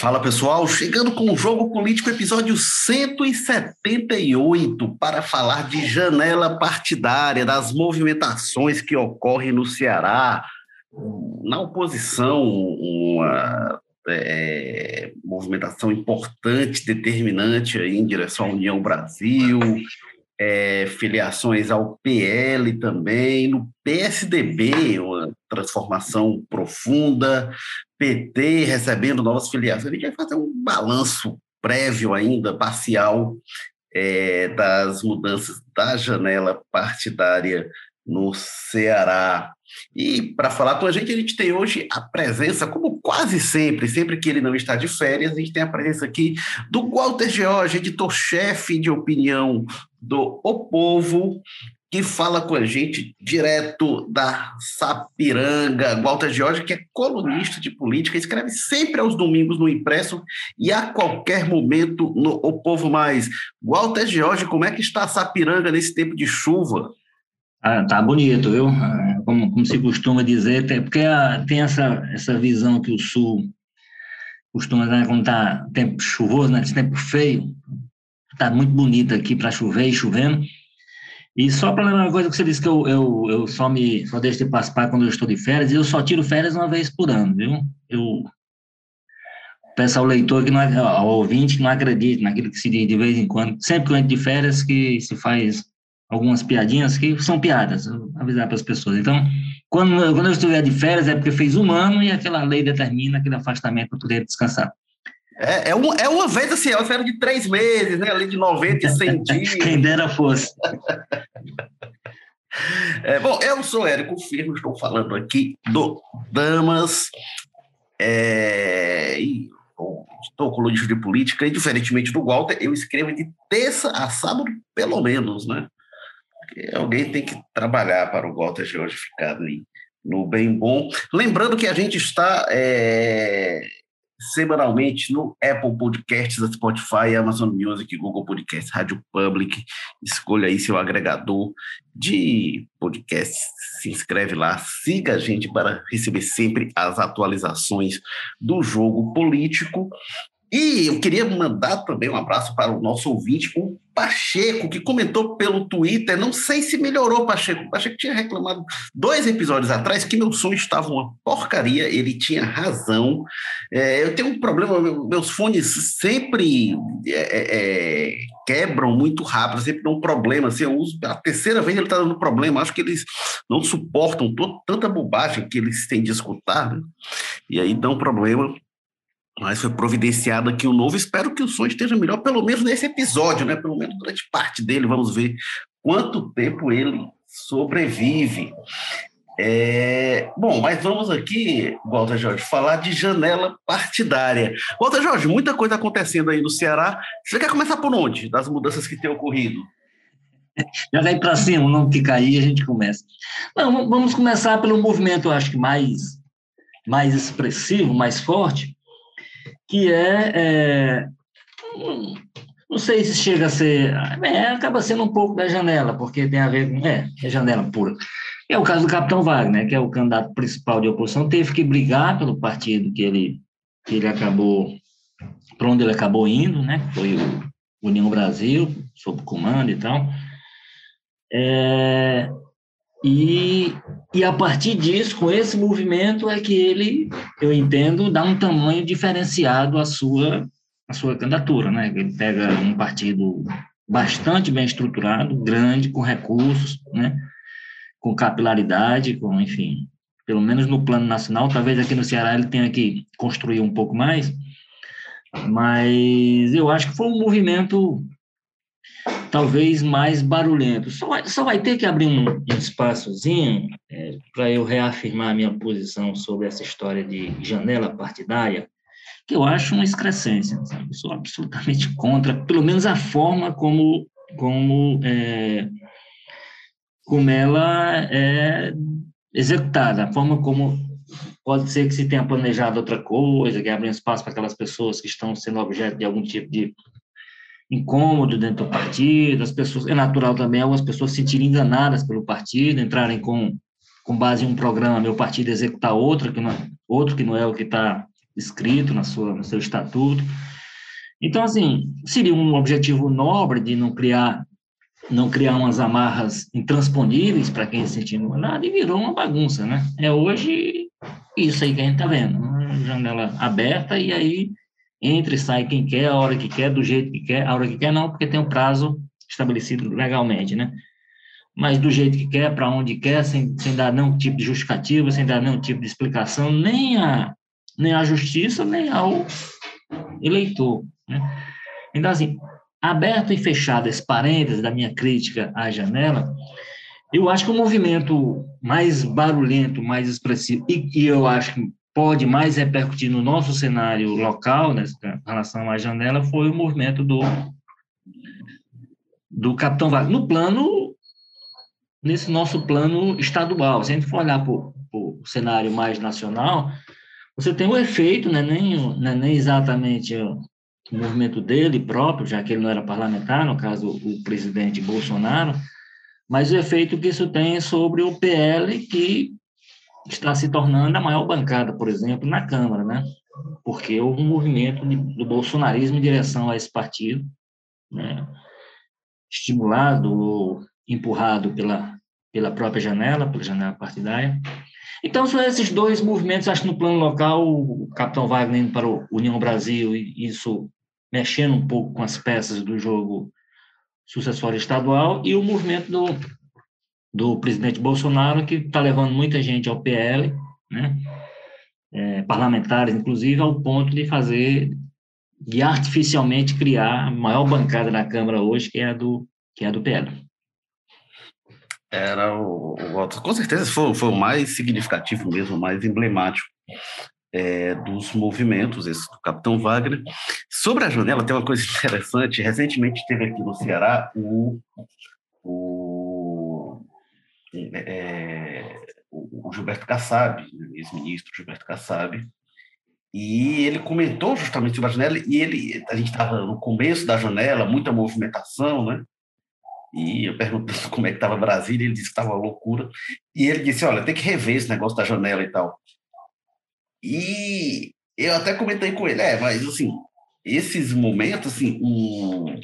Fala pessoal, chegando com o Jogo Político, episódio 178, para falar de janela partidária, das movimentações que ocorrem no Ceará, na oposição, uma é, movimentação importante, determinante aí em direção à União Brasil, é, filiações ao PL também, no PSDB, uma transformação profunda, PT recebendo novas filiações. A gente vai fazer um balanço prévio ainda, parcial, é, das mudanças da janela partidária no Ceará. E para falar com a gente, a gente tem hoje a presença, como quase sempre, sempre que ele não está de férias, a gente tem a presença aqui do Walter George, editor-chefe de opinião do O Povo, que fala com a gente direto da Sapiranga, Walter George, que é colunista de política, escreve sempre aos domingos no impresso e a qualquer momento no O Povo Mais. Walter George, como é que está a Sapiranga nesse tempo de chuva? Ah, tá bonito, viu? Ah, como, como se costuma dizer, porque ah, tem essa, essa visão que o Sul costuma dar quando tá tempo chuvoso, né? tempo feio, tá muito bonito aqui para chover e chovendo. E só para lembrar uma coisa que você disse que eu, eu, eu só me só deixo de participar quando eu estou de férias, e eu só tiro férias uma vez por ano, viu? Eu peço ao leitor que não, ao ouvinte que não acredite naquilo que se diz de vez em quando, sempre que eu entro de férias que se faz algumas piadinhas que são piadas, avisar para as pessoas. Então, quando, quando eu estiver de férias é porque fez um ano e aquela lei determina aquele afastamento para poder descansar. É, é, um, é uma vez assim, é uma férias de três meses, né? Ali de 90 e 100 dias. Quem dera fosse. É, bom, eu sou Érico Firmo, estou falando aqui do Damas. É, e estou colunista de política, e diferentemente do Walter, eu escrevo de terça a sábado, pelo menos, né? Alguém tem que trabalhar para o George ficar ali no bem bom. Lembrando que a gente está é, semanalmente no Apple Podcasts, Spotify, Amazon Music, Google Podcasts, Rádio Public. Escolha aí seu agregador de podcasts, se inscreve lá, siga a gente para receber sempre as atualizações do jogo político. E eu queria mandar também um abraço para o nosso ouvinte, o Pacheco, que comentou pelo Twitter. Não sei se melhorou, Pacheco. O Pacheco tinha reclamado dois episódios atrás que meu som estava uma porcaria. Ele tinha razão. É, eu tenho um problema, meus fones sempre é, é, é quebram muito rápido, sempre dão um problema. Assim, eu uso, a terceira vez ele está dando problema. Acho que eles não suportam tanta bobagem que eles têm de escutar. Né? E aí um problema mas foi providenciado aqui o novo. Espero que o som esteja melhor, pelo menos nesse episódio, né? Pelo menos durante parte dele. Vamos ver quanto tempo ele sobrevive. É... Bom, mas vamos aqui, Walter Jorge, falar de janela partidária. Walter Jorge, muita coisa acontecendo aí no Ceará. Você quer começar por onde? Das mudanças que têm ocorrido? Já vai para cima, o nome que cair, a gente começa. Não, vamos começar pelo movimento, eu acho que mais, mais expressivo, mais forte, que é, é não sei se chega a ser, é, acaba sendo um pouco da janela, porque tem a ver com, é, é janela pura. É o caso do Capitão Wagner, que é o candidato principal de oposição, teve que brigar pelo partido que ele, que ele acabou, para onde ele acabou indo, né, foi o União Brasil, sob comando e tal. É, e, e a partir disso, com esse movimento, é que ele, eu entendo, dá um tamanho diferenciado à sua, à sua candidatura. Né? Ele pega um partido bastante bem estruturado, grande, com recursos, né? com capilaridade, com, enfim, pelo menos no plano nacional, talvez aqui no Ceará ele tenha que construir um pouco mais, mas eu acho que foi um movimento talvez mais barulhento. Só vai, só vai ter que abrir um, um espaçozinho é, para eu reafirmar a minha posição sobre essa história de janela partidária, que eu acho uma excrescência, sabe? Eu sou absolutamente contra, pelo menos a forma como, como, é, como ela é executada, a forma como pode ser que se tenha planejado outra coisa, que abre um espaço para aquelas pessoas que estão sendo objeto de algum tipo de incômodo dentro do partido, as pessoas, é natural também algumas pessoas se sentirem enganadas pelo partido, entrarem com, com base em um programa, meu partido executar outro que não, outro que não é o que está escrito na sua, no seu estatuto. Então, assim, seria um objetivo nobre de não criar não criar umas amarras intransponíveis para quem se sentir nada e virou uma bagunça, né? É hoje isso aí que a gente está vendo, uma janela aberta e aí entra e sai quem quer, a hora que quer, do jeito que quer, a hora que quer não, porque tem um prazo estabelecido legalmente, né? Mas do jeito que quer, para onde quer, sem, sem dar nenhum tipo de justificativa, sem dar nenhum tipo de explicação, nem a, nem a justiça, nem ao eleitor, né? Então, assim, aberto e fechado esse parênteses da minha crítica à janela, eu acho que o movimento mais barulhento, mais expressivo, e, e eu acho que pode mais repercutir no nosso cenário local, nessa relação à janela, foi o movimento do, do Capitão Wagner. No plano, nesse nosso plano estadual, se a gente for olhar para o cenário mais nacional, você tem o efeito, né, nem, né, nem exatamente o movimento dele próprio, já que ele não era parlamentar, no caso o presidente Bolsonaro, mas o efeito que isso tem sobre o PL, que está se tornando a maior bancada, por exemplo, na Câmara, né? Porque houve um movimento do bolsonarismo em direção a esse partido, né? estimulado ou empurrado pela, pela própria janela, pela janela partidária. Então, são esses dois movimentos, acho que no plano local, o Capitão Wagner indo para o União Brasil, e isso mexendo um pouco com as peças do jogo sucessório estadual, e o movimento do, do presidente Bolsonaro, que está levando muita gente ao PL, né? É, parlamentares, inclusive, ao ponto de fazer, de artificialmente criar a maior bancada na Câmara hoje, que é a do, que é a do PL. Era o, o com certeza foi, foi o mais significativo mesmo, o mais emblemático é, dos movimentos, esse do Capitão Wagner. Sobre a janela, tem uma coisa interessante. Recentemente teve aqui no Ceará o, o, é, o Gilberto Kassab, ex-ministro Gilberto Kassab, e ele comentou justamente sobre a janela, e ele, a gente estava no começo da janela, muita movimentação, né? E eu perguntei como é que estava Brasília, ele disse que estava loucura. E ele disse: Olha, tem que rever esse negócio da janela e tal. E eu até comentei com ele, é, mas assim, esses momentos, assim, um,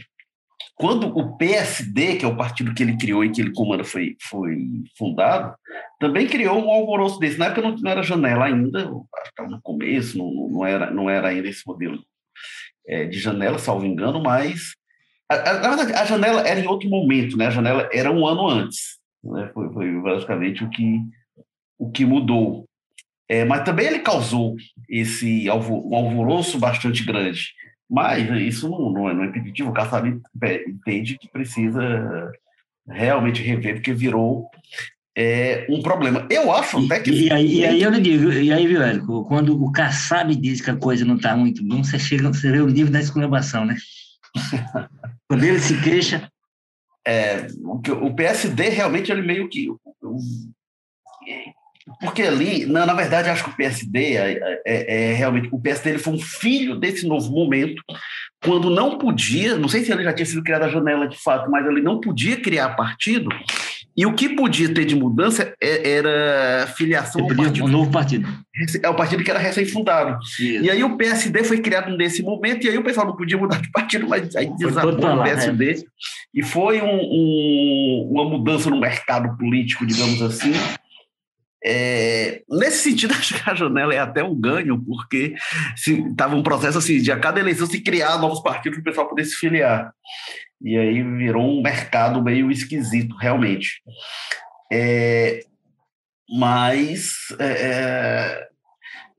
quando o PSD, que é o partido que ele criou e que ele comanda, foi, foi fundado, também criou um alvoroço desse. Na época não, não era janela ainda, estava no começo, não, não, era, não era ainda esse modelo é, de janela, salvo engano, mas. A, a, na verdade, a janela era em outro momento, né? A janela era um ano antes. Né? Foi, foi basicamente o que, o que mudou. É, mas também ele causou esse alvo, um alvoroço bastante grande. Mas isso não, não, é, não é impeditivo. O Kassab entende que precisa realmente rever, porque virou é, um problema. Eu acho até que. E, e, aí, e aí eu lhe digo, e aí, viu, Érico, quando o Kassab diz que a coisa não está muito bom, você chega, você vê o nível da exclamação, né? quando ele se queixa. É, o, o PSD realmente ele meio que porque ali, na, na verdade, acho que o PSD é, é, é, realmente o PSD ele foi um filho desse novo momento, quando não podia, não sei se ele já tinha sido criada a janela de fato, mas ele não podia criar partido. E o que podia ter de mudança é, era filiação ao partido. Um novo partido. É o partido que era recém-fundado. E aí o PSD foi criado nesse momento, e aí o pessoal não podia mudar de partido, mas aí desabou o PSD. É. E foi um, um, uma mudança no mercado político, digamos assim, é, nesse sentido, acho que a janela é até um ganho, porque estava um processo assim, de a cada eleição se criar novos partidos para o pessoal poder se filiar. E aí virou um mercado meio esquisito, realmente. É, mas é, é,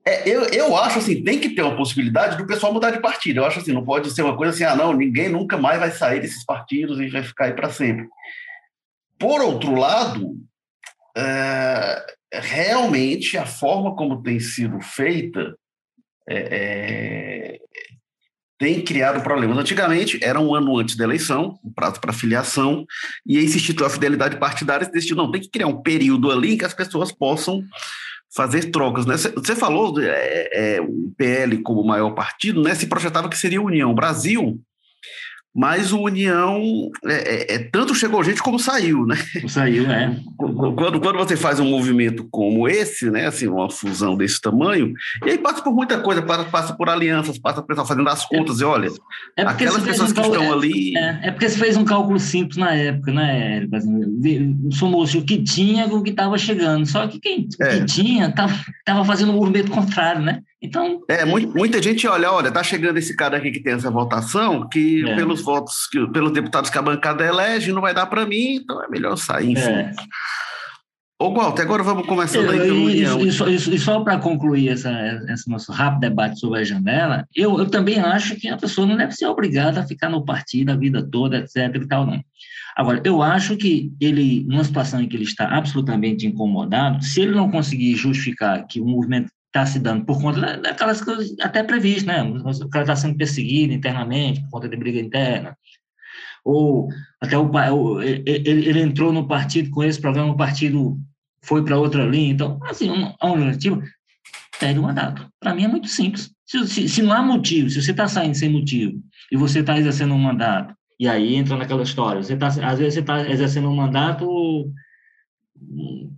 é, eu, eu acho assim, tem que ter uma possibilidade do pessoal mudar de partido. Eu acho assim, não pode ser uma coisa assim, ah, não, ninguém nunca mais vai sair desses partidos e vai ficar aí para sempre. Por outro lado, é, realmente a forma como tem sido feita é, é, tem criado problemas. Antigamente, era um ano antes da eleição, um prazo para filiação, e aí se instituiu a fidelidade partidária e decidiu, não, tem que criar um período ali em que as pessoas possam fazer trocas. Né? Você falou é, é, o PL como maior partido, né? se projetava que seria a União. Brasil, mas o União é, é, é, tanto chegou gente como saiu, né? Saiu, é. Quando, quando você faz um movimento como esse, né, assim, uma fusão desse tamanho, e aí passa por muita coisa, passa, por alianças, passa por pessoal fazendo as contas, é, e olha, é aquelas pessoas um que estão ali... É, é, porque você fez um cálculo simples na época, né, Érico? Assim, somou-se o que tinha com o que estava chegando, só que quem que tinha estava fazendo o movimento contrário, né? Então. É, muita gente olha, olha, tá chegando esse cara aqui que tem essa votação, que é. pelos votos, que, pelos deputados que a bancada elege, não vai dar para mim, então é melhor sair, enfim. É. Ô, Walter, agora vamos começar aí pelo União. E, só, só para concluir essa, esse nosso rápido debate sobre a janela, eu, eu também acho que a pessoa não deve ser obrigada a ficar no partido a vida toda, etc. e tal, não. Agora, eu acho que ele, numa situação em que ele está absolutamente incomodado, se ele não conseguir justificar que o movimento está se dando por conta daquelas coisas até previstas, né? O cara está sendo perseguido internamente por conta de briga interna. Ou até o, ele, ele entrou no partido com esse programa, o partido foi para outra linha. Então, assim, um, um objetivo, pede o mandato. Para mim é muito simples. Se, se, se, não há motivo, se você está saindo sem motivo e você está exercendo um mandato, e aí entra naquela história, você tá, às vezes você está exercendo um mandato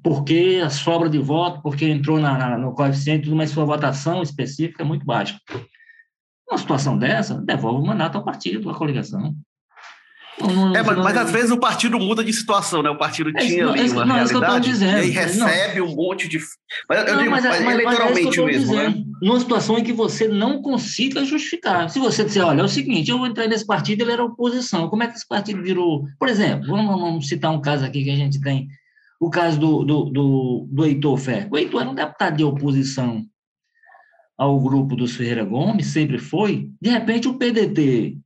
porque a sobra de voto, porque entrou na, na, no coeficiente, mas sua votação específica é muito baixa. Uma situação dessa, devolve o mandato ao partido, à coligação. Não, é, mas, mas, às vezes o partido muda de situação, né? O partido é, tinha ali uma realidade dizendo, e aí recebe um monte de... Mas, eu digo, mas, mas, mas eleitoralmente é mesmo, né? dizendo. né? Numa situação em que você não consiga justificar. Se você disser, olha, é o seguinte, eu entrei nesse partido, ele era oposição. Como é que esse partido virou... Por exemplo, vamos, vamos citar um caso aqui que a gente tem o caso do, do, do, do Heitor Ferro. O Heitor era um deputado de oposição ao grupo dos Ferreira Gomes, sempre foi. De repente, o PDT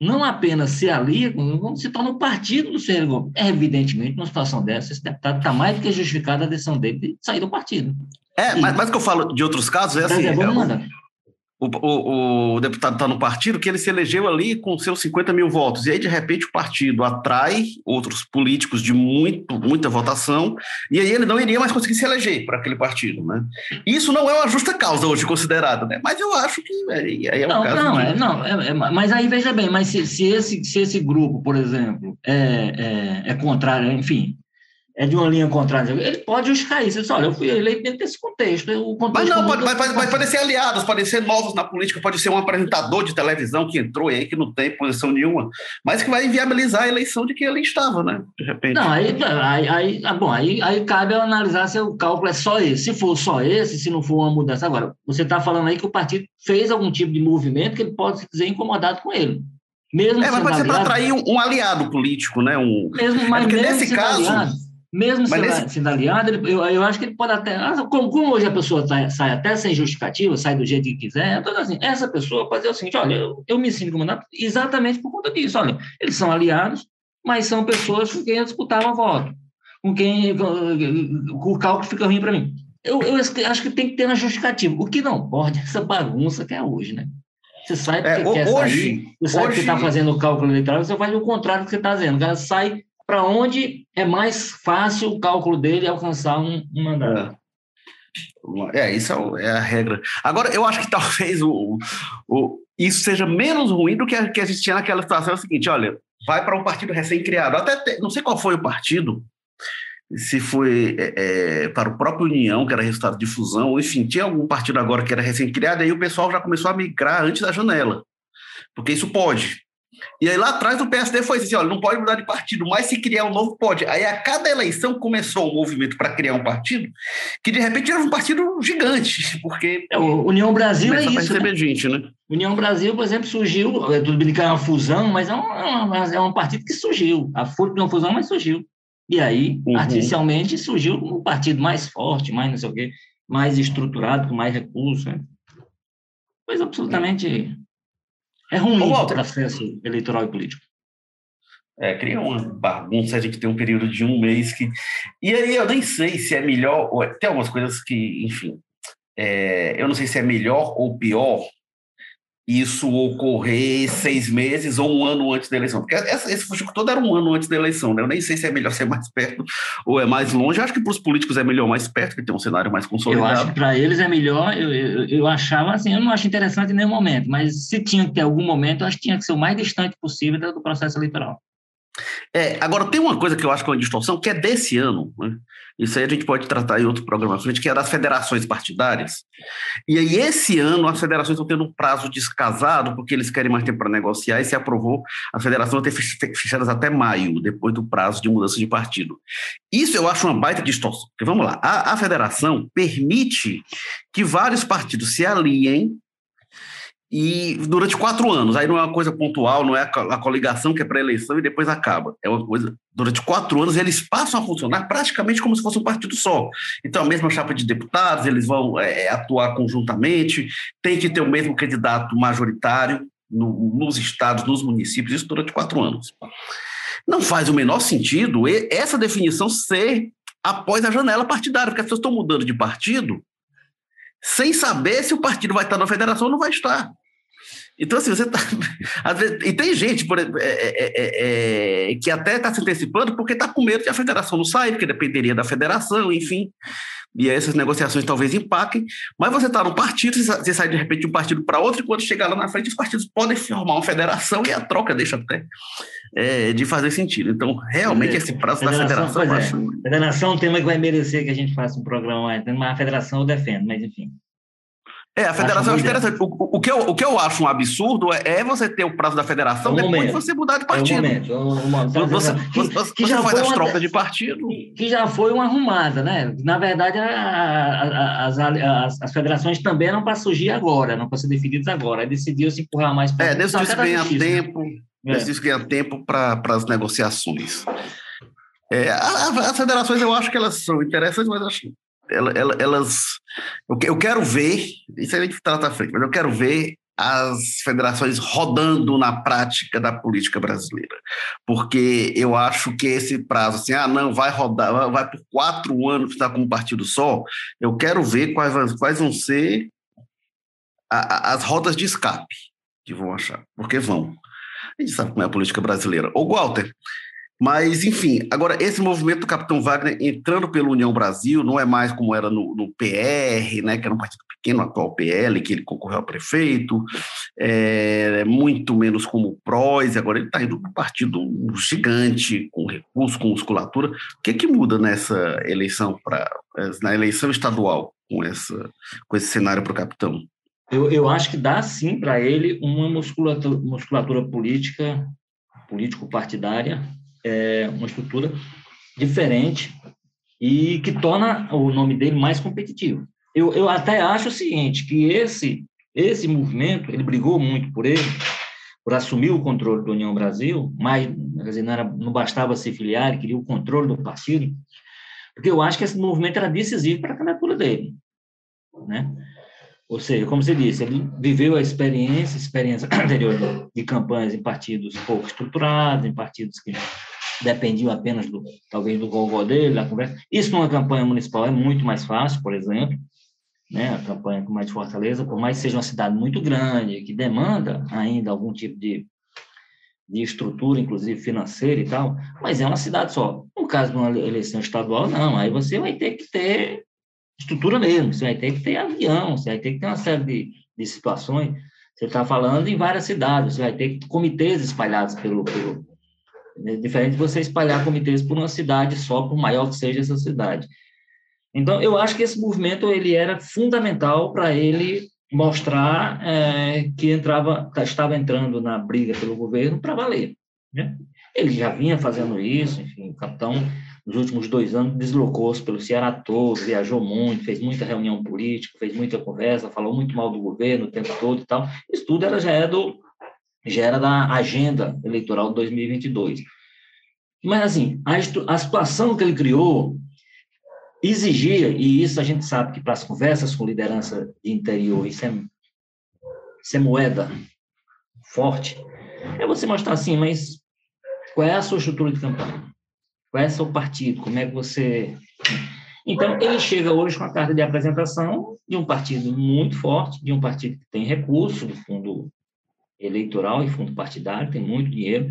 não apenas se alia, como se torna o partido do Ferreira Gomes. É, evidentemente, numa situação dessa, esse deputado está mais do que justificada a decisão dele de sair do partido. É, e, mas, mas que eu falo de outros casos é assim. É, é, o, o, o, deputado está no partido, que ele se elegeu ali com seus 50 mil votos. E aí, de repente, o partido atrai outros políticos de muito, muita votação, e aí ele não iria mais conseguir se eleger para aquele partido. Né? Isso não é uma justa causa hoje considerada, né? mas eu acho que aí é um não, caso. Não, de... é, não é, é, mas aí veja bem, mas se, se, esse, se esse grupo, por exemplo, é, é, é contrário, enfim, é de uma linha contrária. Ele pode justificar isso. Ele diz, olha, eu fui eleito dentro desse contexto. O contexto mas não, pode, pode, pode, pode, ser aliados, podem ser novos na política, pode ser um apresentador de televisão que entrou aí, que não tem posição nenhuma, mas que vai inviabilizar a eleição de quem ele estava, né? De repente. Não, aí, aí, aí, ah, bom, aí, aí cabe analisar se o cálculo é só esse. Se for só esse, se não for uma mudança. Agora, você está falando aí que o partido fez algum tipo de movimento que ele pode se dizer incomodado com ele. Mesmo é, mas pode ser para atrair um, um, aliado político, né? Um... Mesmo, mas é porque nesse caso. Aliado, mesmo sendo, sendo aliado, ele, eu, eu acho que ele pode até. Ah, como, como hoje a pessoa sai, sai, até sem justificativa, sai do jeito que quiser, então, assim, essa pessoa pode dizer o seguinte: olha, eu, eu me sinto comandado exatamente por conta disso. Olha, eles são aliados, mas são pessoas com quem eu disputava voto, com quem o cálculo fica ruim para mim. Eu, eu acho que tem que ter na justificativa. O que não pode é essa bagunça que é hoje, né? Você sai porque é, quer hoje, sair, você sabe que está fazendo o cálculo eleitoral, você faz o contrário do que você está fazendo. O cara sai para onde é mais fácil o cálculo dele alcançar um, um mandato. É. é, isso é, é a regra. Agora, eu acho que talvez o, o, isso seja menos ruim do que a, que a gente tinha naquela situação. É o seguinte: olha, vai para um partido recém-criado. Até te, não sei qual foi o partido, se foi é, é, para o próprio União, que era resultado de fusão, enfim, tinha algum partido agora que era recém-criado, aí o pessoal já começou a migrar antes da janela. Porque isso pode. E aí lá atrás o PSD foi assim, olha, não pode mudar de partido, mas se criar um novo pode. Aí a cada eleição começou um movimento para criar um partido que de repente era um partido gigante, porque é, o União Brasil é isso. Né? gente, né? União Brasil, por exemplo, surgiu, é, tudo bem que é uma fusão, mas é um, é um partido que surgiu. A FURP de uma fusão, mas surgiu. E aí, uhum. artificialmente, surgiu um partido mais forte, mais não sei o quê, mais estruturado, com mais recursos. Né? Coisa absolutamente é ruim o processo eleitoral e político. É, cria uma bagunça, a gente tem um período de um mês que. E aí eu nem sei se é melhor, ou... tem algumas coisas que, enfim, é... eu não sei se é melhor ou pior isso ocorrer seis meses ou um ano antes da eleição. Porque essa, esse fuxico todo era um ano antes da eleição, né? Eu nem sei se é melhor ser mais perto ou é mais longe. Eu acho que para os políticos é melhor mais perto, que tem um cenário mais consolidado. Eu acho que para eles é melhor. Eu, eu, eu, achava assim, eu não acho interessante em nenhum momento, mas se tinha que ter algum momento, eu acho que tinha que ser o mais distante possível do processo eleitoral. É, agora tem uma coisa que eu acho que é uma distorção, que é desse ano, né? isso aí a gente pode tratar em outro programa frente, que é das federações partidárias. E aí, esse ano, as federações estão tendo um prazo descasado, porque eles querem mais tempo para negociar, e se aprovou, as federações vão ter fechadas até maio, depois do prazo de mudança de partido. Isso eu acho uma baita distorção, porque vamos lá, a, a federação permite que vários partidos se aliem e durante quatro anos. Aí não é uma coisa pontual, não é a coligação que é para eleição e depois acaba. É uma coisa. Durante quatro anos eles passam a funcionar praticamente como se fosse um partido só. Então, a mesma chapa de deputados, eles vão é, atuar conjuntamente, tem que ter o mesmo candidato majoritário no, nos estados, nos municípios, isso durante quatro anos. Não faz o menor sentido essa definição ser após a janela partidária, porque as pessoas estão mudando de partido sem saber se o partido vai estar na federação ou não vai estar. Então, assim, você tá. E tem gente por, é, é, é, que até está se antecipando porque está com medo que a federação não saia, porque dependeria da federação, enfim. E essas negociações talvez empaquem. Mas você está no partido, você sai de repente de um partido para outro, e quando chegar lá na frente, os partidos podem formar uma federação e a troca deixa até de fazer sentido. Então, realmente, esse prazo da federação. É. Federação é um tema que vai merecer que a gente faça um programa mas a federação eu defendo, mas enfim. É, a federação é interessante. O, o, que eu, o que eu acho um absurdo é, é você ter o prazo da federação é depois momento. de você mudar de partido. É momento. É um, você, que, você, que já faz as trocas de partido. Que já foi uma arrumada, né? Na verdade, a, a, as, as, as, federações também eram para surgir agora, não para ser definidas agora. Decidiu se empurrar mais para É, desde isso ganha tempo, é. desde isso ganha tempo para as negociações. É, as federações eu acho que elas são interessantes, mas acho elas. Eu quero ver, isso a gente trata à frente, mas eu quero ver as federações rodando na prática da política brasileira. Porque eu acho que esse prazo, assim, ah, não, vai rodar, vai por quatro anos estar com um partido só, eu quero ver quais, quais vão ser a, a, as rodas de escape que vão achar, porque vão. A gente sabe como é a política brasileira. Ô, Walter, mas, enfim, agora esse movimento do Capitão Wagner entrando pela União Brasil não é mais como era no, no PR, né, que era um partido pequeno, atual PL, que ele concorreu a prefeito, é, muito menos como o PROS, agora ele está indo para um partido gigante, com recursos, com musculatura. O que, é que muda nessa eleição, pra, na eleição estadual, com, essa, com esse cenário para o capitão? Eu, eu acho que dá sim para ele uma musculatura, musculatura política, político-partidária é, uma estrutura diferente e que torna o nome dele mais competitivo. Eu, eu até acho o seguinte, que esse, esse movimento, ele brigou muito por ele, por assumir o controle da União Brasil, mas dizer, não, era, não bastava se filiar, ele queria o controle do partido, porque eu acho que esse movimento era decisivo para a candidatura dele. Né? Ou seja, como você disse, ele viveu a experiência, experiência anterior de campanhas em partidos pouco estruturados, em partidos que dependiam apenas do talvez do gogó dele, da conversa. Isso numa campanha municipal é muito mais fácil, por exemplo, né? A campanha com mais Fortaleza, por mais que seja uma cidade muito grande, que demanda ainda algum tipo de, de estrutura, inclusive financeira e tal, mas é uma cidade só. No caso de uma eleição estadual, não. Aí você vai ter que ter estrutura mesmo, você vai ter que ter avião, você vai ter que ter uma série de, de situações. Você está falando em várias cidades, você vai ter comitês espalhados pelo, pelo, é diferente de você espalhar comitês por uma cidade só, por maior que seja essa cidade. Então, eu acho que esse movimento ele era fundamental para ele mostrar é, que entrava, estava entrando na briga pelo governo para valer. Né? Ele já vinha fazendo isso, enfim, o capitão, nos últimos dois anos, deslocou-se pelo Ceará todo, viajou muito, fez muita reunião política, fez muita conversa, falou muito mal do governo o tempo todo e tal. Isso tudo era, já é do, já era da agenda eleitoral de 2022. Mas, assim, a, a situação que ele criou exigia, e isso a gente sabe que para as conversas com liderança de interior, isso é, isso é moeda forte, é você mostrar assim, mas qual é a sua estrutura de campanha? Qual é seu partido? Como é que você... Então, ele chega hoje com a carta de apresentação de um partido muito forte, de um partido que tem recurso, de fundo eleitoral e fundo partidário, tem muito dinheiro.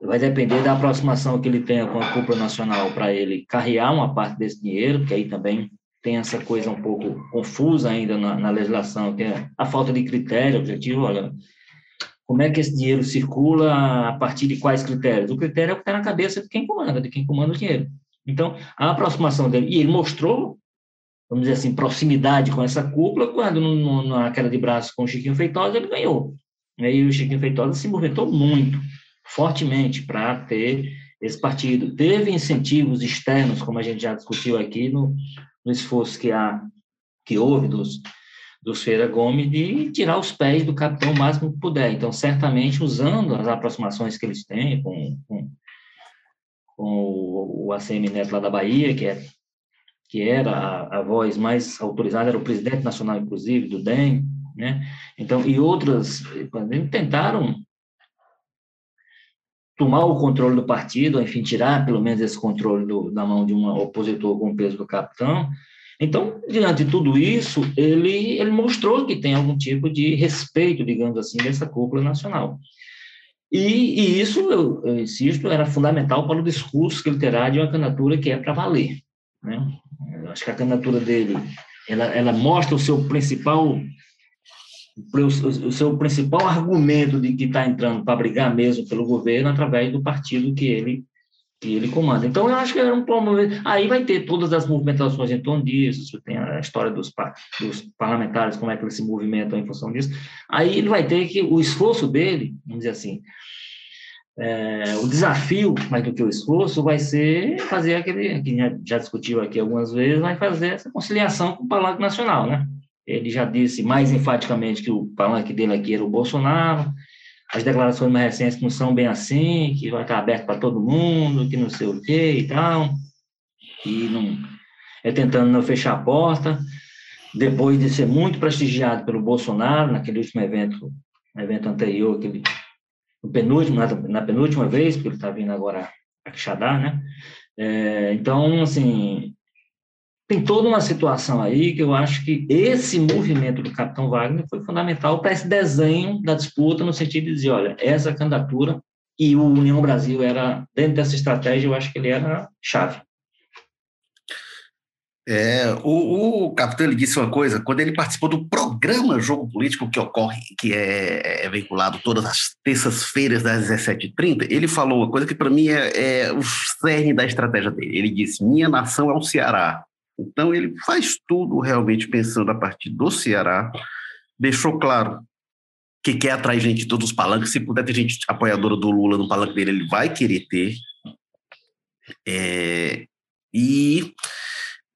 Vai depender da aproximação que ele tenha com a cúpula nacional para ele carrear uma parte desse dinheiro, que aí também tem essa coisa um pouco confusa ainda na, na legislação, que é a falta de critério objetivo. Olha, como é que esse dinheiro circula, a partir de quais critérios? O critério é o que está na cabeça de quem comanda, de quem comanda o dinheiro. Então, a aproximação dele, e ele mostrou, vamos dizer assim, proximidade com essa cúpula, quando no, no, na queda de braço com o Chiquinho Feitosa, ele ganhou. E o Chiquinho Feitosa se movimentou muito, fortemente, para ter esse partido. Teve incentivos externos, como a gente já discutiu aqui, no, no esforço que, há, que houve dos, dos Feira Gomes de tirar os pés do capitão o máximo que puder. Então, certamente, usando as aproximações que eles têm com, com, com o, o ACM Neto lá da Bahia, que, é, que era a, a voz mais autorizada, era o presidente nacional, inclusive, do DEM, né? Então, e outras, tentaram tomar o controle do partido, enfim, tirar pelo menos esse controle do, da mão de um opositor com o peso do capitão, então, diante de tudo isso, ele, ele mostrou que tem algum tipo de respeito, digamos assim, dessa cúpula nacional. E, e isso, eu, eu, insisto, era fundamental para o discurso que ele terá de uma candidatura que é para valer. Né? Eu acho que a candidatura dele, ela, ela mostra o seu principal o seu principal argumento de que está entrando para brigar mesmo pelo governo através do partido que ele que ele comanda. Então, eu acho que era um promover. Aí vai ter todas as movimentações em torno disso, tem a história dos, dos parlamentares, como é que eles se movimentam em função disso. Aí ele vai ter que, o esforço dele, vamos dizer assim, é, o desafio, mais do que o esforço, vai ser fazer aquele, que já, discutiu aqui algumas vezes, vai fazer essa conciliação com o Palanque Nacional, né? Ele já disse mais enfaticamente que o palanque dele aqui era o Bolsonaro, as declarações mais recentes não são bem assim, que vai estar aberto para todo mundo, que não sei o quê e tal, e não, é tentando não fechar a porta, depois de ser muito prestigiado pelo Bolsonaro, naquele último evento, evento anterior, aquele, no penúltimo, na, na penúltima vez, porque ele está vindo agora a Quixadá, né? É, então, assim, tem toda uma situação aí que eu acho que esse movimento do Capitão Wagner foi fundamental para esse desenho da disputa, no sentido de dizer, olha, essa candidatura e o União Brasil era, dentro dessa estratégia, eu acho que ele era chave. É, o, o capitão ele disse uma coisa, quando ele participou do programa Jogo Político que ocorre, que é, é todas as terças-feiras das 17h30, ele falou uma coisa que para mim é, é o cerne da estratégia dele. Ele disse: Minha nação é o Ceará, então, ele faz tudo realmente pensando a partir do Ceará, deixou claro que quer atrair gente de todos os palanques. Se puder ter gente apoiadora do Lula no palanque dele, ele vai querer ter. É, e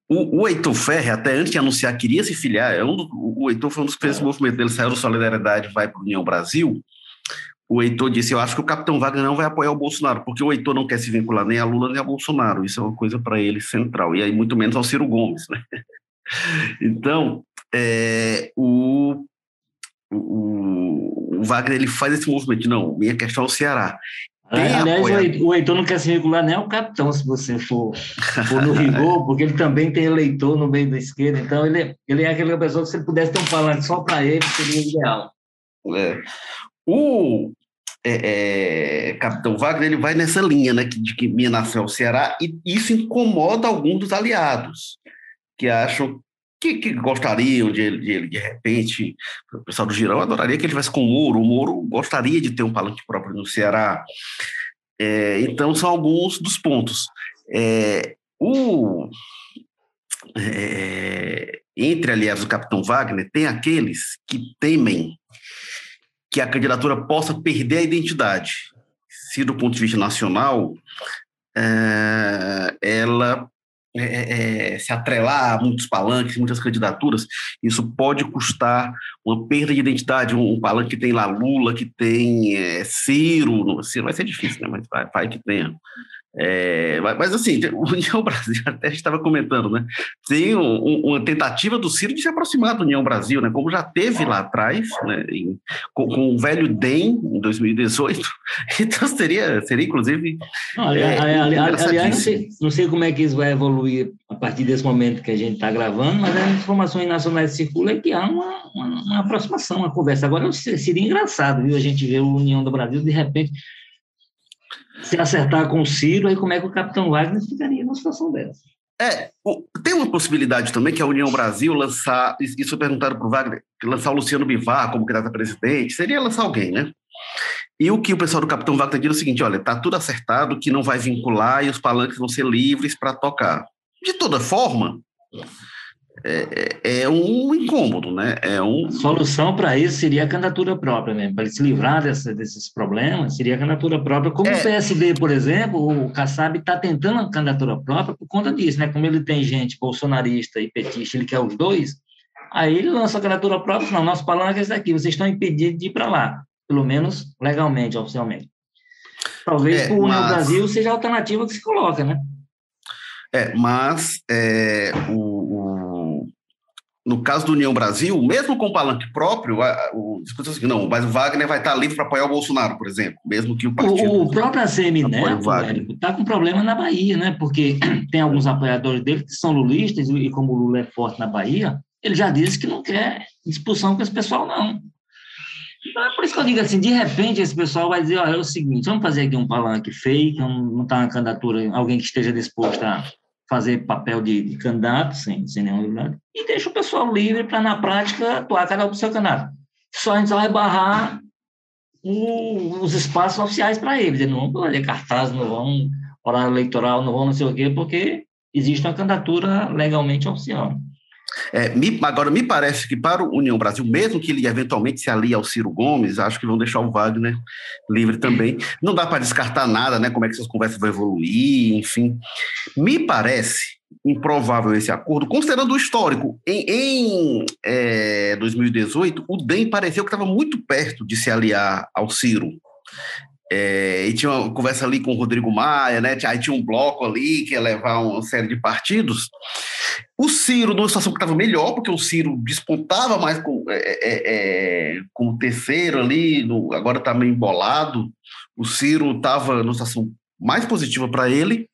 o, o Heitor Ferre, até antes de anunciar que iria se filiar, é um o Heitor foi um dos primeiros movimentos dele, saiu do Solidariedade vai para a União Brasil o Heitor disse: Eu acho que o capitão Wagner não vai apoiar o Bolsonaro, porque o Heitor não quer se vincular nem a Lula nem a Bolsonaro. Isso é uma coisa para ele central. E aí, muito menos ao Ciro Gomes. Né? Então, é, o, o, o, Wagner ele faz esse movimento. Não, minha questão é o Ceará. Tem Aliás, o Heitor não quer se vincular nem ao capitão, se você for, for no rigor, porque ele também tem eleitor no meio da esquerda. Então, ele, ele é aquela pessoa que, se ele pudesse ter um palanque só para ele, seria ideal. É. O, é, é, Capitão Wagner ele vai nessa linha né, de que nação é o Ceará, e isso incomoda alguns dos aliados, que acham que, que gostariam de, de, de repente, o pessoal do Girão adoraria que ele tivesse com o Moro, o Moro gostaria de ter um palanque próprio no Ceará. É, então, são alguns dos pontos. É, o, é, entre aliados do Capitão Wagner, tem aqueles que temem que a candidatura possa perder a identidade. Se do ponto de vista nacional, é, ela é, é, é, se atrelar a muitos palanques, muitas candidaturas, isso pode custar uma perda de identidade. Um, um palanque que tem lá Lula, que tem é, Ciro, Ciro vai ser difícil, né? mas vai, vai que tenha. É, mas assim, o União Brasil, até estava comentando, né? Tem um, uma tentativa do Ciro de se aproximar da União Brasil, né? Como já teve lá atrás, né? Em, com, com, o velho DEM em 2018. Então seria, seria inclusive. Não, aliás, é, aliás não, sei, não sei como é que isso vai evoluir partir desse momento que a gente está gravando, mas as informações nacionais circulam é que há uma, uma, uma, aproximação, uma conversa. Agora seria engraçado, viu? A gente ver a União do Brasil, de repente, se acertar com o Ciro, aí como é que o Capitão Wagner ficaria numa situação dessa? É, tem uma possibilidade também que a União Brasil lançar, isso foi perguntado para o Wagner, lançar o Luciano Bivar como candidato a presidente, seria lançar alguém, né? E o que o pessoal do Capitão Wagner diz é o seguinte: olha, tá tudo acertado, que não vai vincular e os palanques vão ser livres para tocar. De toda forma, é, é, é, um incômodo, né? É um... A solução para isso seria a candidatura própria mesmo. Para ele se livrar dessa, desses problemas, seria a candidatura própria. Como é. o PSD, por exemplo, o Kassab está tentando a candidatura própria por conta disso, né? Como ele tem gente bolsonarista e petista, ele quer os dois, aí ele lança a candidatura própria, não, nosso palanque é esse daqui, vocês estão impedidos de ir para lá pelo menos legalmente, oficialmente. Talvez é, o União mas... Brasil seja a alternativa que se coloca, né? É, mas é, o, no caso do União Brasil, mesmo com o palanque próprio, o, assim, não, mas o Wagner vai estar livre para apoiar o Bolsonaro, por exemplo, mesmo que o partido. O, o próprio ACM Neto está com problema na Bahia, né? Porque tem alguns apoiadores dele que são lulistas, e como o Lula é forte na Bahia, ele já disse que não quer discussão com esse pessoal, não. Então, é por isso que eu digo assim, de repente esse pessoal vai dizer, olha, é o seguinte, vamos fazer aqui um palanque fake, não está na candidatura, alguém que esteja disposto a fazer papel de, de candidato, sem, sem nenhum livre, e deixa o pessoal livre para, na prática, atuar cada um para o seu candidato. Só a gente vai barrar o, os espaços oficiais para eles, eles não vão fazer cartaz, não vão horário eleitoral, não vão não sei o quê, porque existe uma candidatura legalmente oficial. É, me, agora, me parece que para o União Brasil, mesmo que ele eventualmente se alie ao Ciro Gomes, acho que vão deixar o Wagner livre também. Não dá para descartar nada, né? Como é que essas conversas vão evoluir, enfim. Me parece improvável esse acordo, considerando o histórico. Em, em é, 2018, o DEM pareceu que estava muito perto de se aliar ao Ciro. É, e tinha uma conversa ali com o Rodrigo Maia, né? Aí tinha um bloco ali que ia levar uma série de partidos. O Ciro, numa situação que estava melhor, porque o Ciro despontava mais com, é, é, é com o terceiro ali, no, agora está meio embolado. O Ciro estava numa situação mais positiva para ele.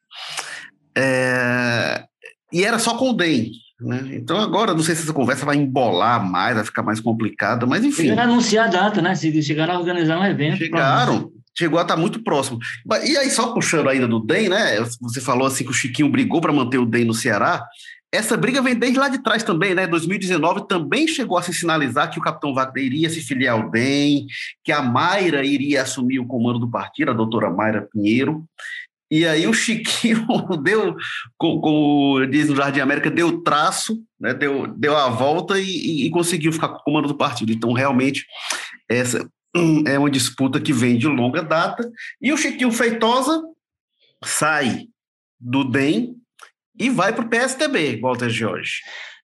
É, e era só com o DEM. Né? Então agora não sei se essa conversa vai embolar mais, vai ficar mais complicada, mas enfim. Chegaram a anunciar a data, né? Se chegaram a organizar um evento. Chegaram, chegou a estar tá muito próximo. E aí, só puxando ainda do DEM, né? Você falou assim que o Chiquinho brigou para manter o DEM no Ceará. Essa briga vem desde lá de trás também, né? 2019 também chegou a se sinalizar que o capitão Wagner iria se filiar ao DEM, que a Mayra iria assumir o comando do partido, a doutora Mayra Pinheiro. E aí o Chiquinho deu, como diz no Jardim América, deu traço, né? deu, deu a volta e, e, conseguiu ficar com o comando do partido. Então, realmente, essa, é uma disputa que vem de longa data, e o Chiquinho Feitosa sai do DEM e vai para o PSTB, Walter Jorge.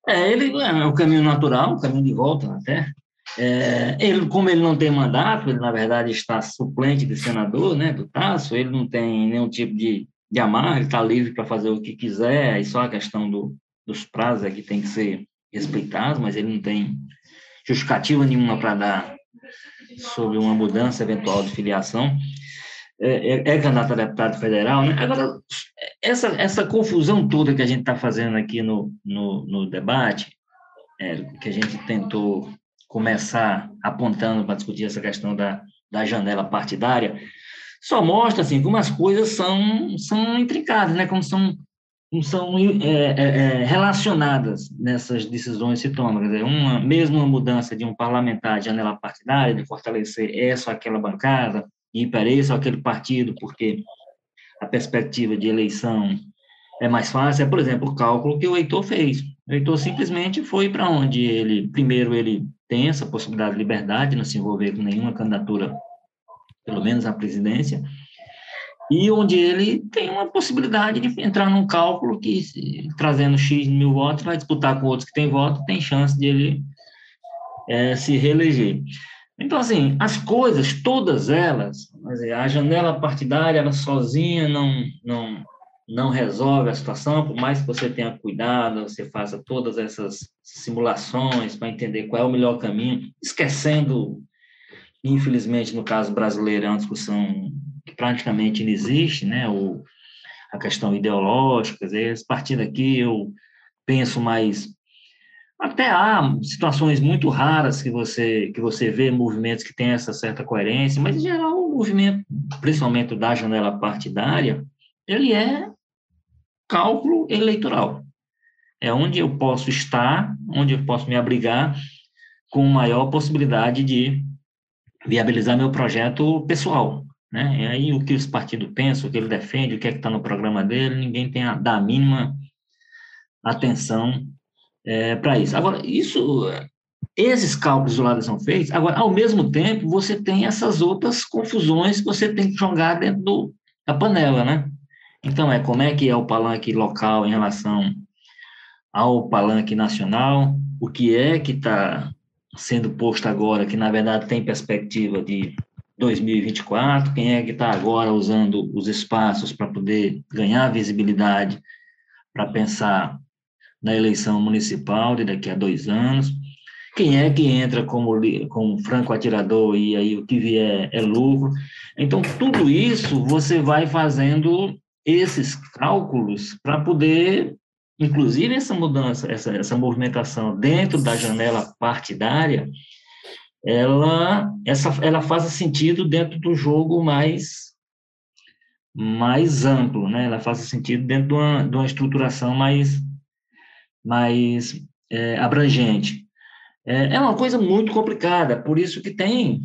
É, ele é o caminho natural, o caminho de volta até. É, ele, como ele não tem mandato, ele na verdade está suplente de senador, né, do Tasso, ele não tem nenhum tipo de, de amarra, ele está livre para fazer o que quiser, aí só a questão do, dos prazos é que tem que ser respeitado, mas ele não tem justificativa nenhuma para dar sobre uma mudança eventual de filiação, é, é, é candidato a deputado federal, né? Agora, essa, essa confusão toda que a gente está fazendo aqui no, no, no debate, que a gente tentou começar apontando para discutir essa questão da, da janela partidária, só mostra assim como as coisas são são intricadas, né? Como são são é, é, é, relacionadas nessas decisões. Quer dizer, uma, mesmo uma mudança de um parlamentar de janela partidária, de fortalecer essa ou aquela bancada, e para esse ou aquele partido, porque a perspectiva de eleição é mais fácil, é, por exemplo, o cálculo que o Heitor fez. O Heitor simplesmente foi para onde ele, primeiro, ele tem essa possibilidade de liberdade, de não se envolver com nenhuma candidatura, pelo menos à presidência, e onde ele tem uma possibilidade de entrar num cálculo que, trazendo X mil votos, vai disputar com outros que têm voto, tem chance de ele é, se reeleger. Então, assim, as coisas, todas elas, a janela partidária, ela sozinha não, não, não resolve a situação, por mais que você tenha cuidado, você faça todas essas simulações para entender qual é o melhor caminho, esquecendo, infelizmente, no caso brasileiro, é uma discussão que praticamente não existe, né? O, a questão ideológica, quer dizer, esse partido aqui eu penso mais até há situações muito raras que você que você vê movimentos que têm essa certa coerência, mas em geral o movimento, principalmente da janela partidária, ele é cálculo eleitoral. É onde eu posso estar, onde eu posso me abrigar com maior possibilidade de viabilizar meu projeto pessoal. Né? E aí o que os partidos pensam, o que ele defende, o que é que está no programa dele, ninguém tem a, dá a mínima atenção é, para isso. Agora, isso, esses cálculos isolados são feitos, agora, ao mesmo tempo, você tem essas outras confusões que você tem que jogar dentro do, da panela, né? Então, é como é que é o palanque local em relação ao palanque nacional, o que é que está sendo posto agora, que na verdade tem perspectiva de 2024, quem é que está agora usando os espaços para poder ganhar visibilidade, para pensar na eleição municipal de daqui a dois anos, quem é que entra como, como franco atirador e aí o que vier é lucro. Então, tudo isso você vai fazendo esses cálculos para poder, inclusive essa mudança, essa, essa movimentação dentro da janela partidária, ela, essa, ela faz sentido dentro do jogo mais mais amplo, né? Ela faz sentido dentro de uma, de uma estruturação mais mais é, abrangente. É, é uma coisa muito complicada, por isso que tem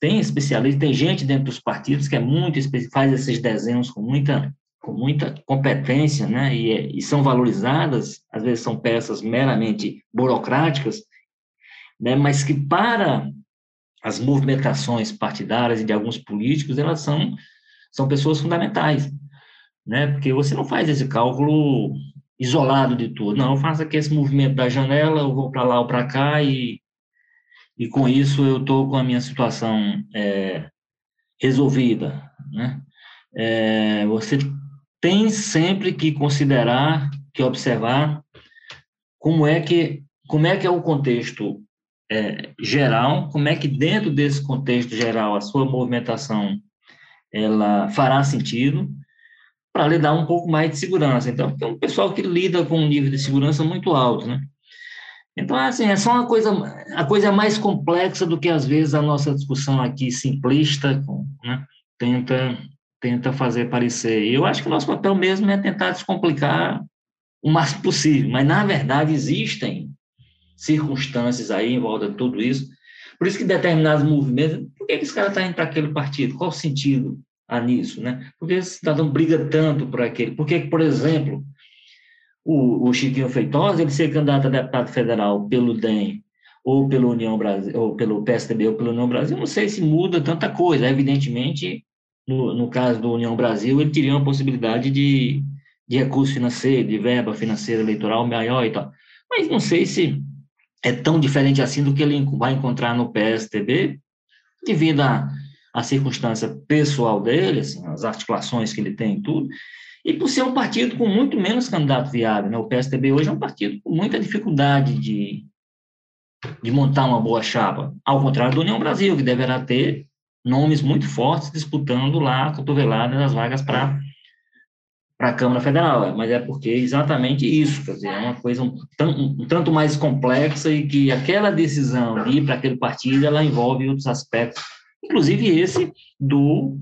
tem especialistas, tem gente dentro dos partidos que é muito faz esses desenhos com muita com muita competência, né, e, e, são valorizadas, às vezes são peças meramente burocráticas, né, mas que para as movimentações partidárias e de alguns políticos, elas são, são pessoas fundamentais, né, porque você não faz esse cálculo isolado de tudo, não, eu faço aqui esse movimento da janela, eu vou para lá ou para cá e, e com isso eu estou com a minha situação é, resolvida, né, é, você tem sempre que considerar, que observar como é que como é que é o contexto é, geral, como é que dentro desse contexto geral a sua movimentação ela fará sentido para lhe dar um pouco mais de segurança. Então, tem um pessoal que lida com um nível de segurança muito alto, né? Então, assim, é só uma coisa, a coisa mais complexa do que, às vezes, a nossa discussão aqui simplista, né, tenta tenta fazer parecer. Eu acho que o nosso papel mesmo é tentar descomplicar o máximo possível, mas na verdade existem circunstâncias aí em volta de tudo isso. Por isso que determinados movimentos, por que, que esse cara está indo para aquele partido? Qual o sentido há nisso, né? Por que esse cidadão briga tanto por aquele? Por que, por exemplo, o, o Chiquinho Feitosa, ele ser candidato a deputado federal pelo DEM ou pelo União Brasil, ou pelo PSDB ou pelo União Brasil, não sei se muda tanta coisa. Evidentemente, no, no caso do União Brasil, ele teria uma possibilidade de, de recurso financeiro, de verba financeira eleitoral maior e tal. Mas não sei se é tão diferente assim do que ele vai encontrar no PSTB, devido à, à circunstância pessoal dele, assim, as articulações que ele tem e tudo, e por ser um partido com muito menos candidato viável. Né? O PSTB hoje é um partido com muita dificuldade de, de montar uma boa chapa, ao contrário do União Brasil, que deverá ter nomes muito fortes disputando lá a cotovelada das vagas para para a Câmara Federal, mas é porque é exatamente isso, quer dizer, é uma coisa um, um, um tanto mais complexa e que aquela decisão de ir para aquele partido, ela envolve outros aspectos, inclusive esse do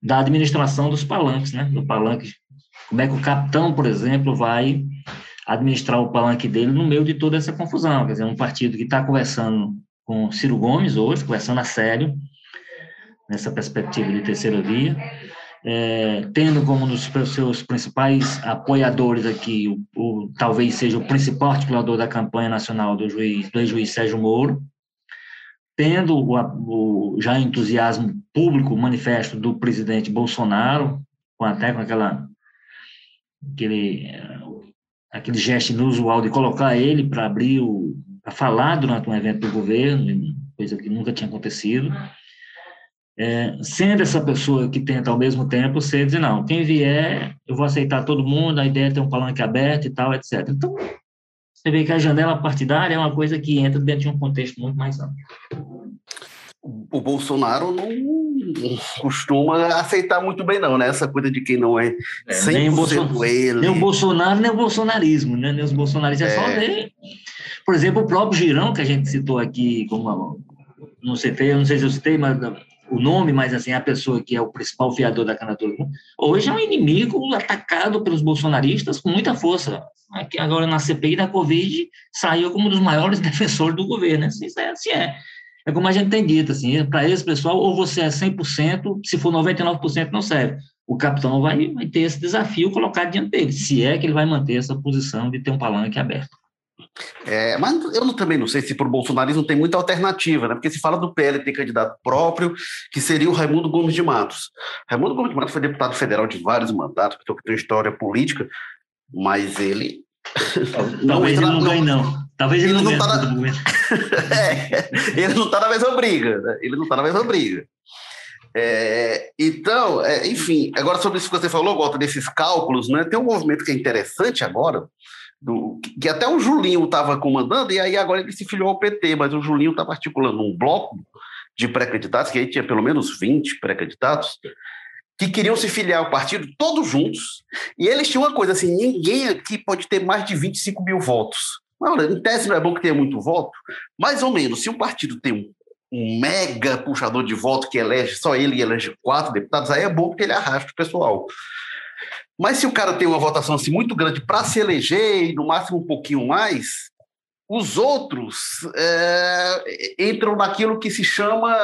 da administração dos palanques, né, do palanque, como é que o capitão, por exemplo, vai administrar o palanque dele no meio de toda essa confusão, quer dizer, um partido que está conversando com Ciro Gomes hoje, conversando a sério, nessa perspectiva de terceira via, é, tendo como um dos seus principais apoiadores aqui, o, o, talvez seja o principal articulador da campanha nacional do juiz, do juiz Sérgio Moro, tendo o, o, já entusiasmo público manifesto do presidente Bolsonaro, com até com aquela aquele aquele gesto inusual de colocar ele para abrir para falar durante um evento do governo, coisa que nunca tinha acontecido é, sendo essa pessoa que tenta ao mesmo tempo ser dizer, não, quem vier, eu vou aceitar todo mundo, a ideia é ter um palanque aberto e tal, etc. Então, você vê que a janela partidária é uma coisa que entra dentro de um contexto muito mais amplo. O Bolsonaro não, costuma aceitar muito bem, não, né? Essa coisa de quem não é 100% é, nem Bolson... ele. Nem o Bolsonaro, nem o bolsonarismo, né? Nem os bolsonaristas é. só dele. Por exemplo, o próprio Girão, que a gente citou aqui, como não sei, eu não sei se eu citei, mas o nome, mas assim, a pessoa que é o principal fiador da candidatura, hoje é um inimigo atacado pelos bolsonaristas com muita força. Aqui agora na CPI da Covid saiu como um dos maiores defensores do governo. Assim é. Assim é. É como a gente tem dito, assim, para esse pessoal, ou você é 100%, se for 99% não serve. O capitão vai, vai ter esse desafio colocado diante dele, se é que ele vai manter essa posição de ter um palanque aberto. É, mas eu também não sei se para o bolsonarismo tem muita alternativa, né? porque se fala do PL ter candidato próprio, que seria o Raimundo Gomes de Matos. Raimundo Gomes de Matos foi deputado federal de vários mandatos, que tem história política, mas ele. Talvez ele não ganhe, não. Talvez ele, ele não, não tá na... é, ele não está na mesma briga, né? Ele não está na mesma briga. É, então, é, enfim, agora sobre isso que você falou, Gota, desses cálculos, né? Tem um movimento que é interessante agora, do, que até o Julinho estava comandando, e aí agora ele se filiou ao PT, mas o Julinho estava articulando um bloco de pré-candidatos, que aí tinha pelo menos 20 pré-candidatos, que queriam se filiar ao partido todos juntos, e eles tinham uma coisa assim: ninguém aqui pode ter mais de 25 mil votos. Olha, em tese não é bom que tenha muito voto, mais ou menos, se um partido tem um, um mega puxador de voto que elege só ele e elege quatro deputados, aí é bom porque ele arrasta o pessoal. Mas se o cara tem uma votação assim muito grande para se eleger e no máximo um pouquinho mais, os outros é, entram naquilo que se chama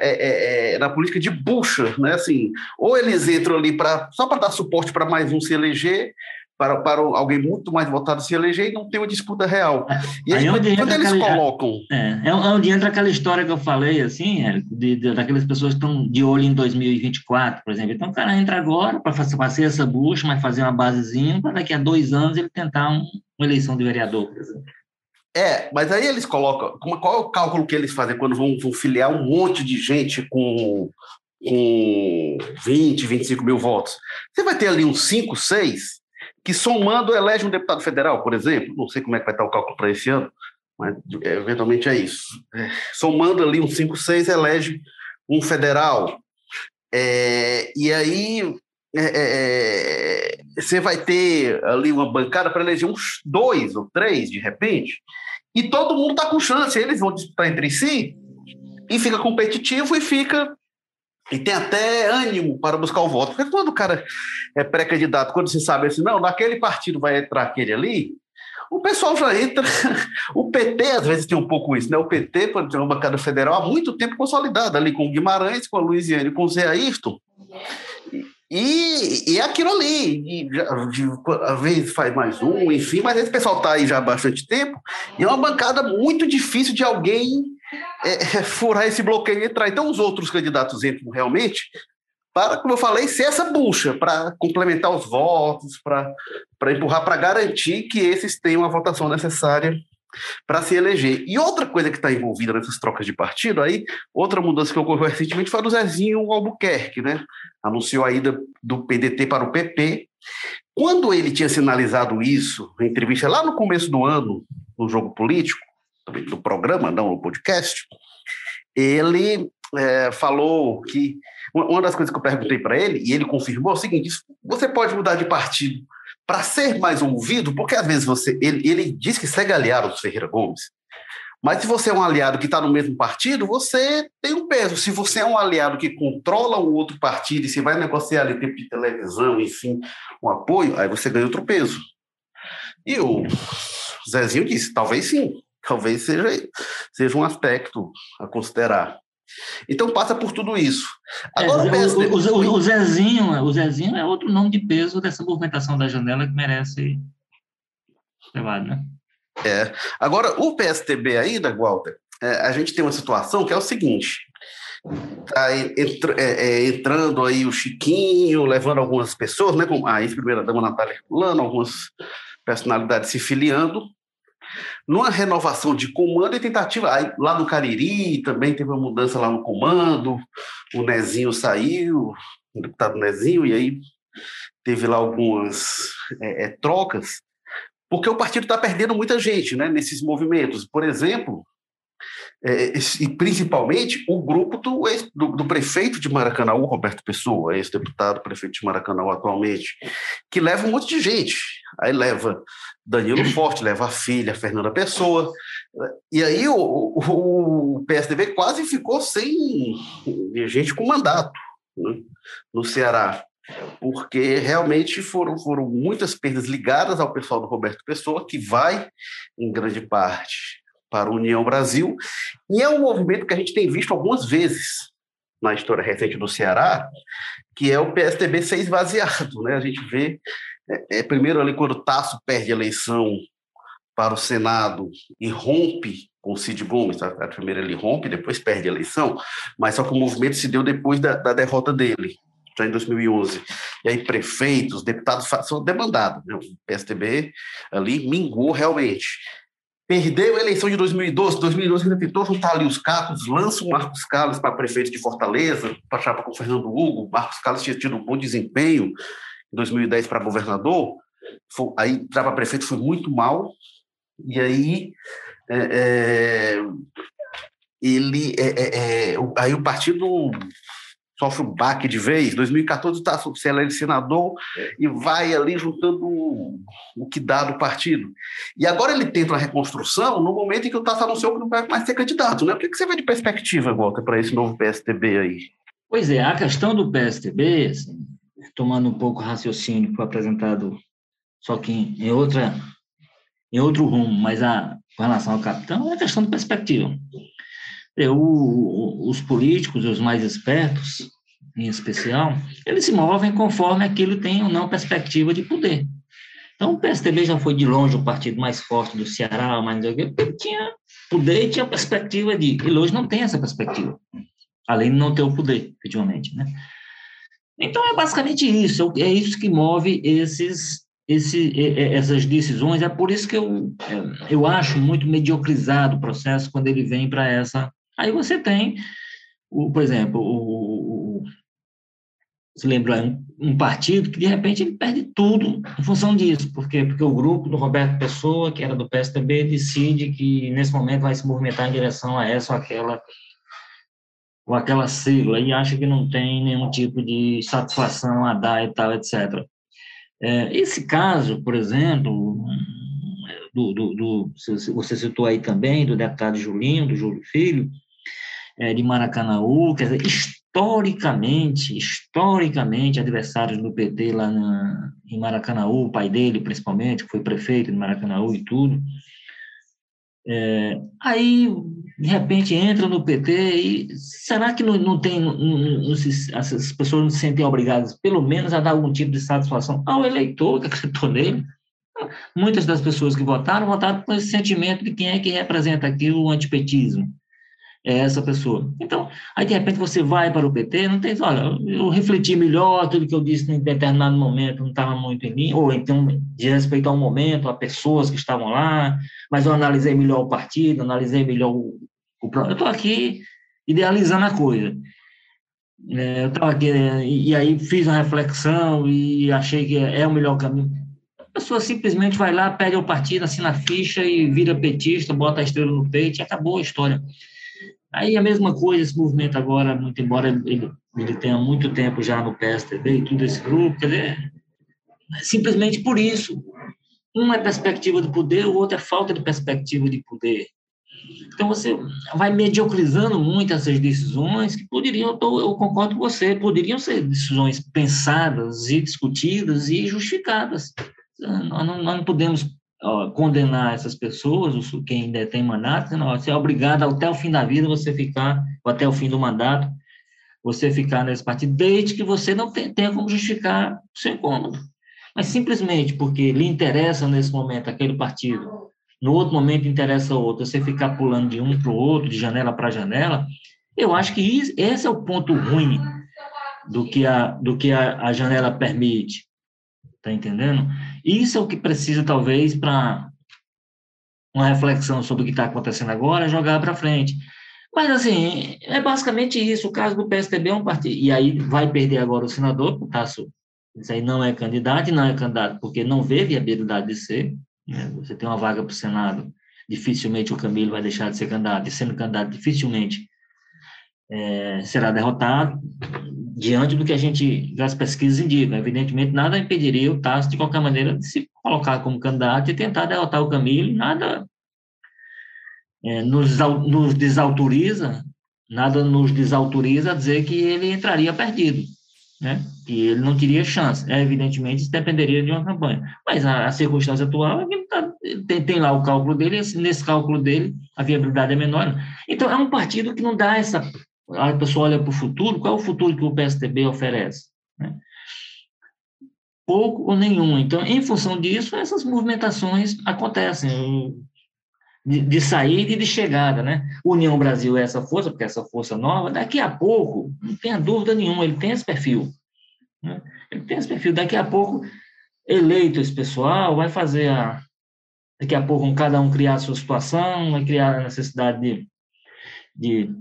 é, é, é na política de bucha, né? Assim, ou eles entram ali para só para dar suporte para mais um se eleger, para, para alguém muito mais votado se eleger e não ter uma disputa real. E aí, aí quando, quando eles aquela, colocam. É, é onde entra aquela história que eu falei, assim, é, de, de, daquelas pessoas que estão de olho em 2024, por exemplo. Então o cara entra agora para fazer, fazer essa bucha, mas fazer uma basezinha, para daqui a dois anos ele tentar um, uma eleição de vereador, por exemplo. É, mas aí eles colocam. Qual é o cálculo que eles fazem quando vão, vão filiar um monte de gente com, com 20, 25 mil votos? Você vai ter ali uns 5, 6 que somando elege um deputado federal, por exemplo, não sei como é que vai estar o cálculo para esse ano, mas é, eventualmente é isso. É, somando ali um 5, 6, elege um federal. É, e aí é, é, é, você vai ter ali uma bancada para eleger uns dois ou três, de repente, e todo mundo está com chance, eles vão disputar entre si, e fica competitivo e fica e tem até ânimo para buscar o voto. Porque quando o cara é pré-candidato, quando você sabe assim, não, naquele partido vai entrar aquele ali, o pessoal já entra. O PT, às vezes, tem um pouco isso, né? O PT, por exemplo, uma bancada federal, há muito tempo consolidada ali com o Guimarães, com a Luiziane, com o Zé Ayrton. E, e é aquilo ali, e, de, às vezes faz mais um, enfim, mas esse pessoal está aí já há bastante tempo, e é uma bancada muito difícil de alguém é, é, furar esse bloqueio e entrar. Então, os outros candidatos entram realmente para, como eu falei, ser essa bucha, para complementar os votos, para empurrar, para garantir que esses tenham a votação necessária para se eleger. E outra coisa que está envolvida nessas trocas de partido, aí, outra mudança que ocorreu recentemente foi a do Zezinho Albuquerque, né? Anunciou a ida do PDT para o PP. Quando ele tinha sinalizado isso, em entrevista lá no começo do ano, no jogo político, do programa, não no podcast, ele é, falou que uma das coisas que eu perguntei para ele, e ele confirmou, é o seguinte: você pode mudar de partido para ser mais ouvido, porque às vezes você. Ele, ele diz que segue aliado do Ferreira Gomes, mas se você é um aliado que está no mesmo partido, você tem um peso. Se você é um aliado que controla um outro partido e se vai negociar ali tempo de televisão, enfim, um apoio, aí você ganha outro peso. E o Zezinho disse: talvez sim. Talvez seja, seja um aspecto a considerar. Então passa por tudo isso. Agora, é, o, o, o, o, Zezinho, o Zezinho é outro nome de peso dessa movimentação da janela que merece levado, né? É. Agora, o PSTB ainda, Walter, é, a gente tem uma situação que é o seguinte: tá entra, é, é, entrando aí o Chiquinho, levando algumas pessoas, né, como a ex-primeira-dama Natália Herculano, algumas personalidades se filiando, numa renovação de comando e tentativa, aí, lá no Cariri também teve uma mudança lá no comando, o Nezinho saiu, o deputado Nezinho, e aí teve lá algumas é, é, trocas, porque o partido está perdendo muita gente né, nesses movimentos. Por exemplo, é, e principalmente o grupo do, do, do prefeito de Maracanã, Roberto Pessoa, ex-deputado, prefeito de Maracanã atualmente, que leva um monte de gente. Aí leva Danilo Forte, leva a filha, Fernanda Pessoa, e aí o, o, o PSDB quase ficou sem gente com mandato né, no Ceará porque realmente foram, foram muitas perdas ligadas ao pessoal do Roberto Pessoa, que vai, em grande parte, para a União Brasil, e é um movimento que a gente tem visto algumas vezes na história recente do Ceará, que é o PSDB ser esvaziado. Né? A gente vê, é, é, primeiro ali quando o Tasso perde a eleição para o Senado e rompe com o Cid Gomes, a, a primeira ele rompe, depois perde a eleição, mas só que o movimento se deu depois da, da derrota dele já em 2011. E aí prefeitos, deputados são demandados. Né? O PSDB ali mingou realmente. Perdeu a eleição de 2012, 2012 ainda tentou juntar ali os cacos, lança o Marcos Carlos para prefeito de Fortaleza, para chapa com o Fernando Hugo, Marcos Carlos tinha tido um bom desempenho em 2010 para governador, foi, aí para prefeito foi muito mal, e aí é, é, ele é, é, é aí o partido sofre um baque de vez. 2014 está se ele senador e vai ali juntando o que dá do partido. E agora ele tenta uma reconstrução no momento em que o Tasso anunciou que não vai mais ser candidato. Né? O que você vê de perspectiva, Walter, para esse novo PSTB aí? Pois é, a questão do PSTB, assim, tomando um pouco o raciocínio que foi apresentado, só que em, outra, em outro rumo, mas a, com relação ao capitão, é a questão de perspectiva. É, o, os políticos, os mais espertos, em especial, eles se movem conforme aquilo tem ou não perspectiva de poder. Então, o PSDB já foi de longe o partido mais forte do Ceará, mas ele tinha poder e tinha perspectiva de. Ele hoje não tem essa perspectiva, além de não ter o poder, efetivamente. Né? Então, é basicamente isso, é isso que move esses, esse, essas decisões. É por isso que eu, é, eu acho muito mediocrizado o processo quando ele vem para essa Aí você tem, o, por exemplo, o, o se lembra um, um, partido que de repente ele perde tudo em função disso, porque porque o grupo do Roberto Pessoa, que era do PSDB, decide que nesse momento vai se movimentar em direção a essa ou aquela ou aquela sigla e acha que não tem nenhum tipo de satisfação a dar e tal, etc. É, esse caso, por exemplo, do, do, do, você citou aí também, do deputado Julinho, do Júlio Filho, é, de Maracanaú, quer dizer, historicamente, historicamente, adversários do PT lá na, em Maracanaú, o pai dele, principalmente, que foi prefeito de Maracanaú e tudo, é, aí, de repente, entra no PT e será que não, não tem, não, não se, essas pessoas não se sentem obrigadas, pelo menos, a dar algum tipo de satisfação ao eleitor que acreditou nele? Muitas das pessoas que votaram, votaram com esse sentimento de quem é que representa aqui o antipetismo. É essa pessoa. Então, aí de repente você vai para o PT, não tem, olha, eu refleti melhor, tudo que eu disse em determinado momento não estava muito em mim, ou então de respeito ao momento, a pessoas que estavam lá, mas eu analisei melhor o partido, analisei melhor o. o eu estou aqui idealizando a coisa. É, eu estava aqui, e aí fiz uma reflexão e achei que é o melhor caminho. A pessoa simplesmente vai lá, pede o partido, assina a ficha e vira petista, bota a estrela no peito e acabou a história. Aí a mesma coisa, esse movimento agora, muito embora ele, ele tenha muito tempo já no PSTB e tudo esse grupo, quer dizer, simplesmente por isso. Um é perspectiva de poder, o outro é falta de perspectiva de poder. Então você vai mediocrizando muito essas decisões que poderiam, eu concordo com você, poderiam ser decisões pensadas e discutidas e justificadas. Nós não, nós não podemos ó, condenar essas pessoas, quem tem mandato, você é obrigado até o fim da vida você ficar, ou até o fim do mandato, você ficar nesse partido, desde que você não tenha como justificar o seu incômodo. Mas simplesmente porque lhe interessa nesse momento aquele partido, no outro momento interessa outro, você ficar pulando de um para o outro, de janela para janela, eu acho que isso, esse é o ponto ruim do que a, do que a, a janela permite. Tá entendendo? Isso é o que precisa, talvez, para uma reflexão sobre o que está acontecendo agora, jogar para frente. Mas, assim, é basicamente isso. O caso do PSDB é um partido. E aí vai perder agora o senador, o Tasso. Isso aí não é candidato, e não é candidato porque não vê viabilidade de ser. Né? Você tem uma vaga para o Senado dificilmente o Camilo vai deixar de ser candidato, e sendo candidato, dificilmente é, será derrotado, diante do que a gente, as pesquisas indicam. Evidentemente, nada impediria o Tasso, de qualquer maneira, de se colocar como candidato e tentar derrotar o Camilo, nada é, nos, nos desautoriza, nada nos desautoriza a dizer que ele entraria perdido né? E ele não teria chance. É, evidentemente, isso dependeria de uma campanha. Mas a, a circunstância atual é que tá, tem, tem, lá o cálculo dele, e nesse cálculo dele, a viabilidade é menor. Então, é um partido que não dá essa. A pessoa olha para o futuro, qual é o futuro que o PSDB oferece? Né? Pouco ou nenhum. Então, em função disso, essas movimentações acontecem. De, de, saída e de chegada, né? União Brasil é essa força, porque é essa força nova, daqui a pouco, não tenha dúvida nenhuma, ele tem esse perfil. Né? Ele tem esse perfil. Daqui a pouco, eleito esse pessoal, vai fazer a. Daqui a pouco, cada um criar a sua situação, vai criar a necessidade de, de,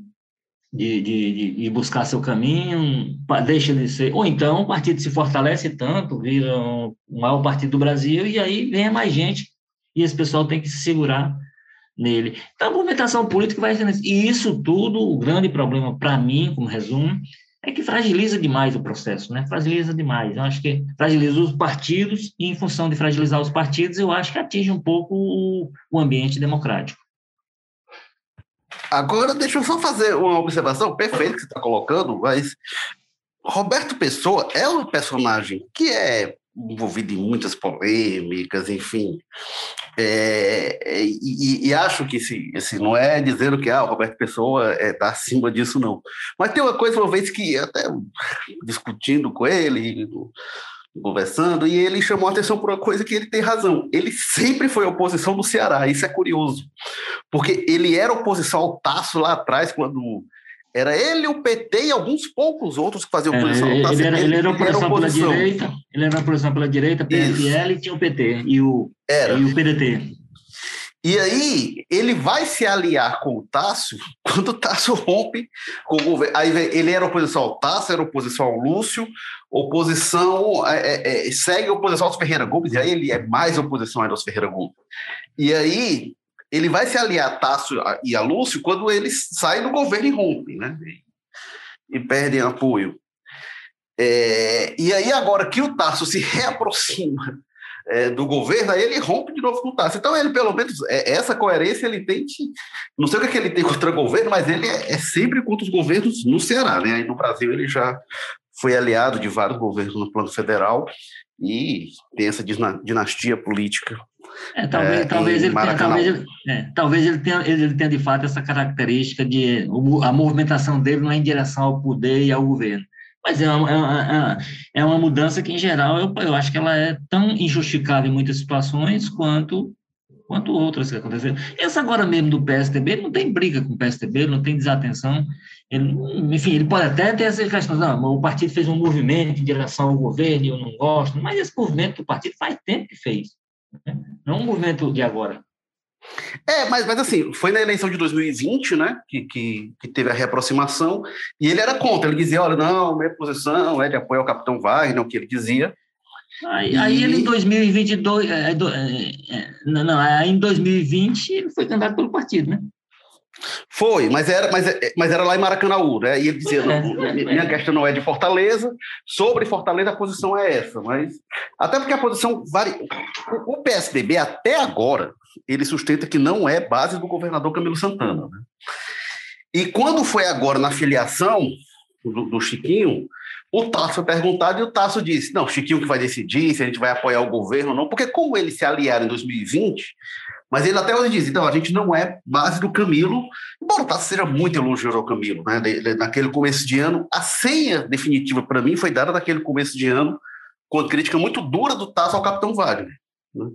de, de, de buscar seu caminho, deixa de ser. Ou então o partido se fortalece tanto, vira o maior partido do Brasil, e aí vem mais gente, e esse pessoal tem que se segurar nele. Então, a movimentação política vai sendo E isso tudo, o grande problema para mim, como resumo, é que fragiliza demais o processo, né? Fragiliza demais. Eu acho que fragiliza os partidos e, em função de fragilizar os partidos, eu acho que atinge um pouco o, o ambiente democrático. Agora, deixa eu só fazer uma observação perfeita que você está colocando, mas Roberto Pessoa é um personagem que é envolvido em muitas polêmicas, enfim. É, é, e, e, acho que esse, esse não é dizendo que ah, o Roberto Pessoa está é, tá acima disso, não. Mas tem uma coisa, uma vez que até discutindo com ele, conversando, e ele chamou a atenção por uma coisa que ele tem razão. Ele sempre foi oposição do Ceará, isso é curioso. Porque ele era oposição ao Tasso lá atrás, quando era ele, o PT e alguns poucos outros que faziam oposição. É, ele, era, ele, era oposição pela direita, ele era oposição pela direita, PFL, e tinha o PT e o, era. e o PDT. E aí ele vai se aliar com o Tássio quando o Tássio rompe com o governo. Aí ele era oposição ao Tássio, era oposição ao Lúcio, oposição, é, é, é segue oposição aos Ferreira Gomes, e aí ele é mais oposição aos Ferreira Gomes. E aí ele vai se aliar a Tássio e a Lúcio quando eles saem do governo e rompem, né? E, perdem apoio. É, e aí, agora que o Tássio se reaproxima é, do governo, aí ele rompe de novo com o Tássio. Então, ele, pelo menos, é, essa coerência ele tem. Não sei o que, é que ele tem contra o governo, mas ele é, é, sempre contra os governos no Ceará, né? Aí no Brasil ele já foi aliado de vários governos no plano federal e tem essa dinastia política é, talvez, é, talvez, ele tenha, talvez, é, talvez ele, tenha, ele tenha de fato essa característica de a movimentação dele não é em direção ao poder e ao governo. Mas é uma, é uma, é uma mudança que, em geral, eu, eu acho que ela é tão injustificada em muitas situações quanto quanto outras que aconteceram. Essa agora mesmo do PSDB, ele não tem briga com o PSDB, não tem desatenção. Ele, enfim, ele pode até ter essa questão, não, o partido fez um movimento em direção ao governo e eu não gosto, mas esse movimento do partido faz tempo que fez. Não um movimento de agora. É, mas, mas assim, foi na eleição de 2020, né, que, que, que, teve a reaproximação, e ele era contra, ele dizia, olha, não, minha posição é de apoio ao Capitão Wagner, o que ele dizia. Aí, e... aí ele em 2022, é, é, é, não, não, aí em 2020 ele foi candidato pelo partido, né? Foi, mas era, mas, mas era lá em Maracanãú, né? E ele dizia: é, é, minha questão não é de Fortaleza, sobre Fortaleza a posição é essa, mas até porque a posição varia. O PSDB, até agora, ele sustenta que não é base do governador Camilo Santana. Né? E quando foi agora na filiação do, do Chiquinho, o Tasso foi perguntado e o Tasso disse: não, Chiquinho que vai decidir se a gente vai apoiar o governo ou não, porque como eles se aliaram em 2020, mas ele até hoje diz, então, a gente não é base do Camilo, embora o Tasso seja muito elogioso ao Camilo, né? naquele começo de ano, a senha definitiva para mim foi dada naquele começo de ano, com a crítica muito dura do Tasso ao Capitão Wagner. Né?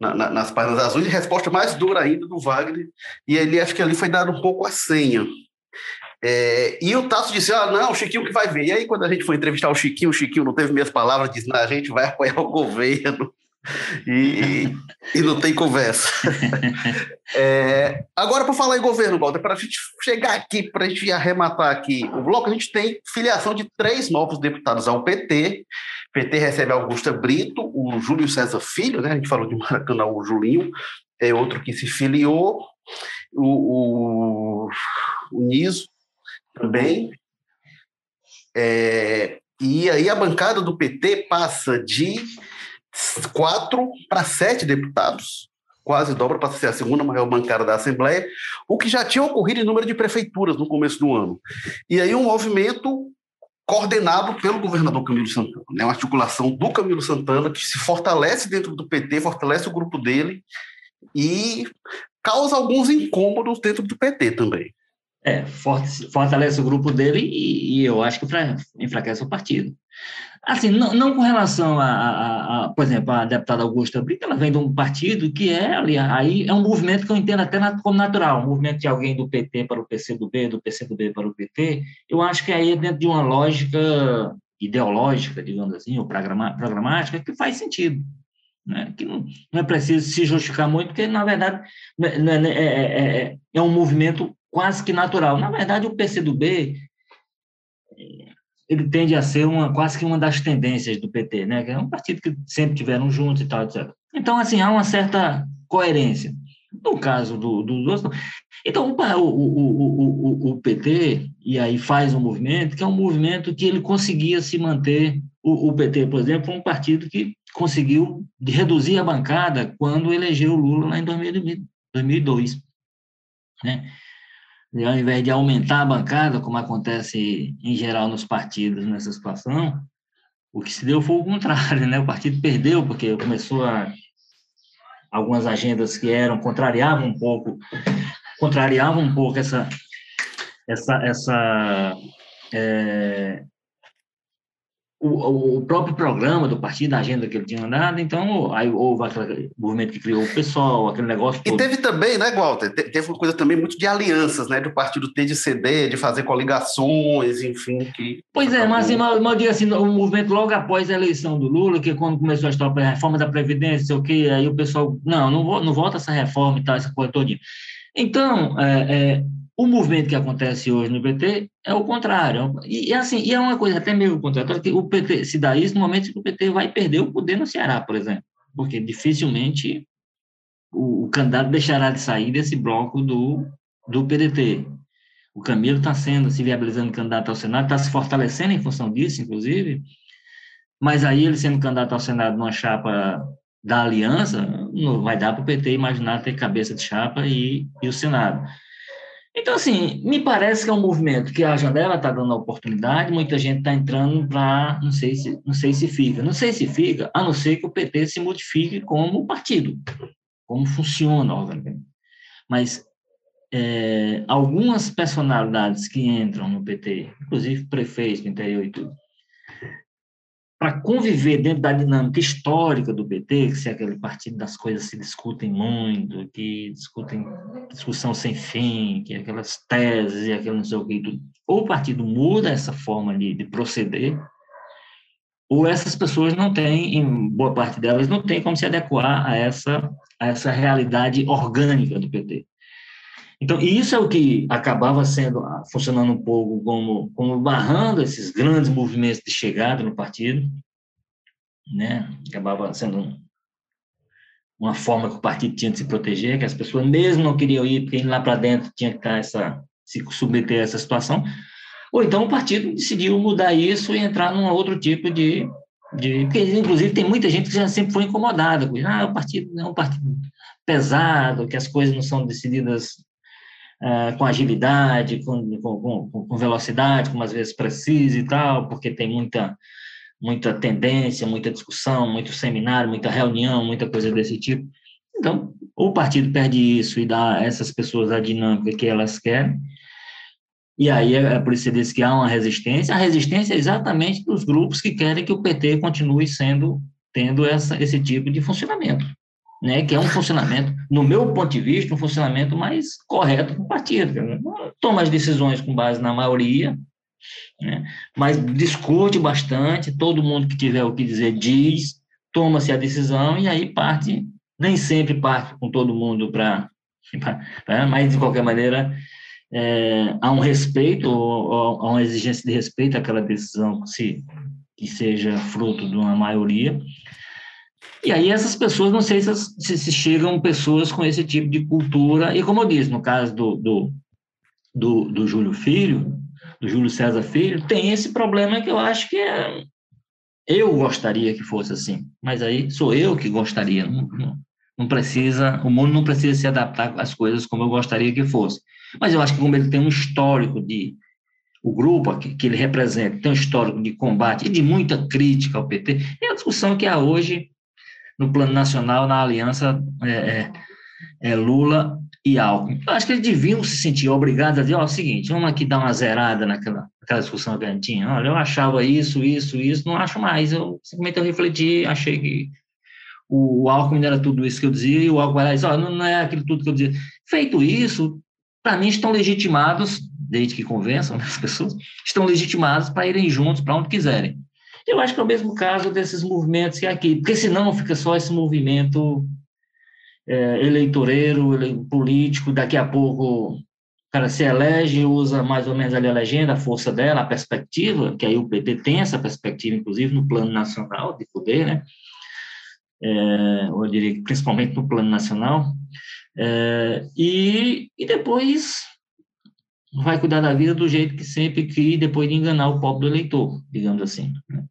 Na, na, nas páginas azuis, e resposta mais dura ainda do Wagner, e ele acho que ali foi dado um pouco a senha. É, e o Tasso disse: Ah, não, o Chiquinho que vai ver. E aí, quando a gente foi entrevistar o Chiquinho, o Chiquinho não teve minhas palavras, disse: Não, a gente vai apoiar o governo. E, e não tem conversa. É, agora, para falar em governo, Walter, para a gente chegar aqui, para a gente arrematar aqui o bloco, a gente tem filiação de três novos deputados ao PT. PT recebe Augusta Brito, o Júlio César Filho, né? A gente falou de Maracanã, o Julinho, é outro que se filiou, o, o, o Niso também. É, e aí a bancada do PT passa de quatro para sete deputados, quase dobra para ser a segunda maior bancada da Assembleia, o que já tinha ocorrido em número de prefeituras no começo do ano. E aí um movimento coordenado pelo governador Camilo Santana, né? uma articulação do Camilo Santana que se fortalece dentro do PT, fortalece o grupo dele e causa alguns incômodos dentro do PT também. É, fortalece o grupo dele e, e eu acho que enfraquece o partido. Assim, não, não com relação a, a, a, por exemplo, a deputada Augusta Brito, ela vem de um partido que é, ali, aí é um movimento que eu entendo até como natural, um movimento de alguém do PT para o PCdoB, do PCdoB para o PT, eu acho que aí é dentro de uma lógica ideológica, digamos assim, ou programática, que faz sentido. Né? Que não, não é preciso se justificar muito, porque, na verdade, é, é, é, é um movimento quase que natural. Na verdade, o PCdoB ele tende a ser uma quase que uma das tendências do PT, né? Que é um partido que sempre tiveram juntos e tal, etc. Então, assim, há uma certa coerência. No caso do, do, então o, o, o, o, PT e aí faz um movimento que é um movimento que ele conseguia se manter o, o PT, por exemplo, um partido que conseguiu reduzir a bancada quando elegeu o Lula lá em 2002, né? E ao invés de aumentar a bancada, como acontece em geral nos partidos nessa situação, o que se deu foi o contrário, né? O partido perdeu porque começou a algumas agendas que eram contrariavam um pouco, contrariavam um pouco essa essa essa é, o, o, próprio programa do partido, a agenda que ele tinha andado, então aí houve aquele movimento que criou o pessoal, aquele negócio todo. E teve também, né, Walter, teve uma coisa também muito de alianças, né, do partido ter de ceder, de fazer coligações, enfim. Que pois é, mas, assim, mas, mas assim, o movimento logo após a eleição do Lula, que quando começou a história da reforma da Previdência, sei o quê, aí o pessoal, não, não, não volta essa reforma e tal, essa coisa toda. Então, é, é, o movimento que acontece hoje no PT é o contrário. E, assim, e é uma coisa até meio contrária, que o PT se dá isso no momento que o PT vai perder o poder no Ceará, por exemplo, porque dificilmente o, o candidato deixará de sair desse bloco do, do PDT. O Camilo está sendo, se viabilizando candidato ao Senado, está se fortalecendo em função disso, inclusive, mas aí ele sendo candidato ao Senado numa chapa da aliança, não vai dar para o PT imaginar ter cabeça de chapa e, e o Senado. Então, assim, me parece que é um movimento que a janela está dando a oportunidade, muita gente está entrando para, não sei se não sei se fica, não sei se fica, a não ser que o PT se modifique como partido, como funciona obviamente. Mas é, algumas personalidades que entram no PT, inclusive prefeitos do interior e tudo, para conviver dentro da dinâmica histórica do PT, que é aquele partido das coisas se discutem muito, que discutem discussão sem fim, que é aquelas teses e aquele não sei o que, ou o partido muda essa forma de, de proceder, ou essas pessoas não têm, em boa parte delas, não tem como se adequar a essa, a essa realidade orgânica do PT. Então, isso é o que acabava sendo, ah, funcionando um pouco como, como barrando esses grandes movimentos de chegada no partido, né? Acabava sendo uma forma que o partido tinha de se proteger, que as pessoas mesmo não queriam ir, porque lá para dentro tinha que estar essa, se submeter a essa situação, ou então o partido decidiu mudar isso e entrar num outro tipo de, de porque, inclusive, tem muita gente que já sempre foi incomodada com. Ah, o partido é um partido pesado, que as coisas não são decididas uh, com agilidade, com, com, com, velocidade, como às vezes precisa e tal, porque tem muita, muita tendência, muita discussão, muito seminário, muita reunião, muita coisa desse tipo. Então, o partido perde isso e dá a essas pessoas a dinâmica que elas querem, e aí é, é por isso que que há uma resistência. A resistência é exatamente dos grupos que querem que o PT continue sendo tendo essa, esse tipo de funcionamento né, que é um funcionamento, no meu ponto de vista, um funcionamento mais correto do partido. Toma as decisões com base na maioria, né, mas discute bastante, todo mundo que tiver o que dizer diz, toma-se a decisão e aí parte, nem sempre parte com todo mundo para. Mas, de qualquer maneira, é, há um respeito, há uma exigência de respeito àquela decisão que, se, que seja fruto de uma maioria. E aí essas pessoas, não sei se, se, chegam pessoas com esse tipo de cultura, e como eu disse, no caso do, do, do, do Júlio Filho, do Júlio César Filho, tem esse problema que eu acho que é, eu gostaria que fosse assim, mas aí sou eu que gostaria, não, não, não precisa, o mundo não precisa se adaptar às coisas como eu gostaria que fosse. Mas eu acho que como ele tem um histórico de, o grupo que, que ele representa tem um histórico de combate e de muita crítica ao PT, é a discussão que há hoje no plano nacional, na aliança é, é, é Lula e Alckmin. Eu acho que eles deviam se sentir obrigados a dizer, ó, o seguinte, vamos aqui dar uma zerada naquela, naquela discussão que a gente tinha. Olha, eu achava isso, isso, isso, não acho mais. Eu simplesmente eu refleti, achei que o, o Alckmin era tudo isso que eu dizia, e o Alckmin era isso, ó, não, não é aquilo tudo que eu dizia. Feito isso, para mim estão legitimados, desde que convençam as pessoas, estão legitimados para irem juntos para onde quiserem. Eu acho que é o mesmo caso desses movimentos que é aqui, porque senão fica só esse movimento é, eleitoreiro, ele, político, daqui a pouco o cara se elege, usa mais ou menos ali a legenda, a força dela, a perspectiva, que aí o PT tem essa perspectiva, inclusive no plano nacional de poder, né? É, eu diria principalmente no plano nacional, é, e, e depois vai cuidar da vida do jeito que sempre quis, depois de enganar o pobre do eleitor, digamos assim. Né?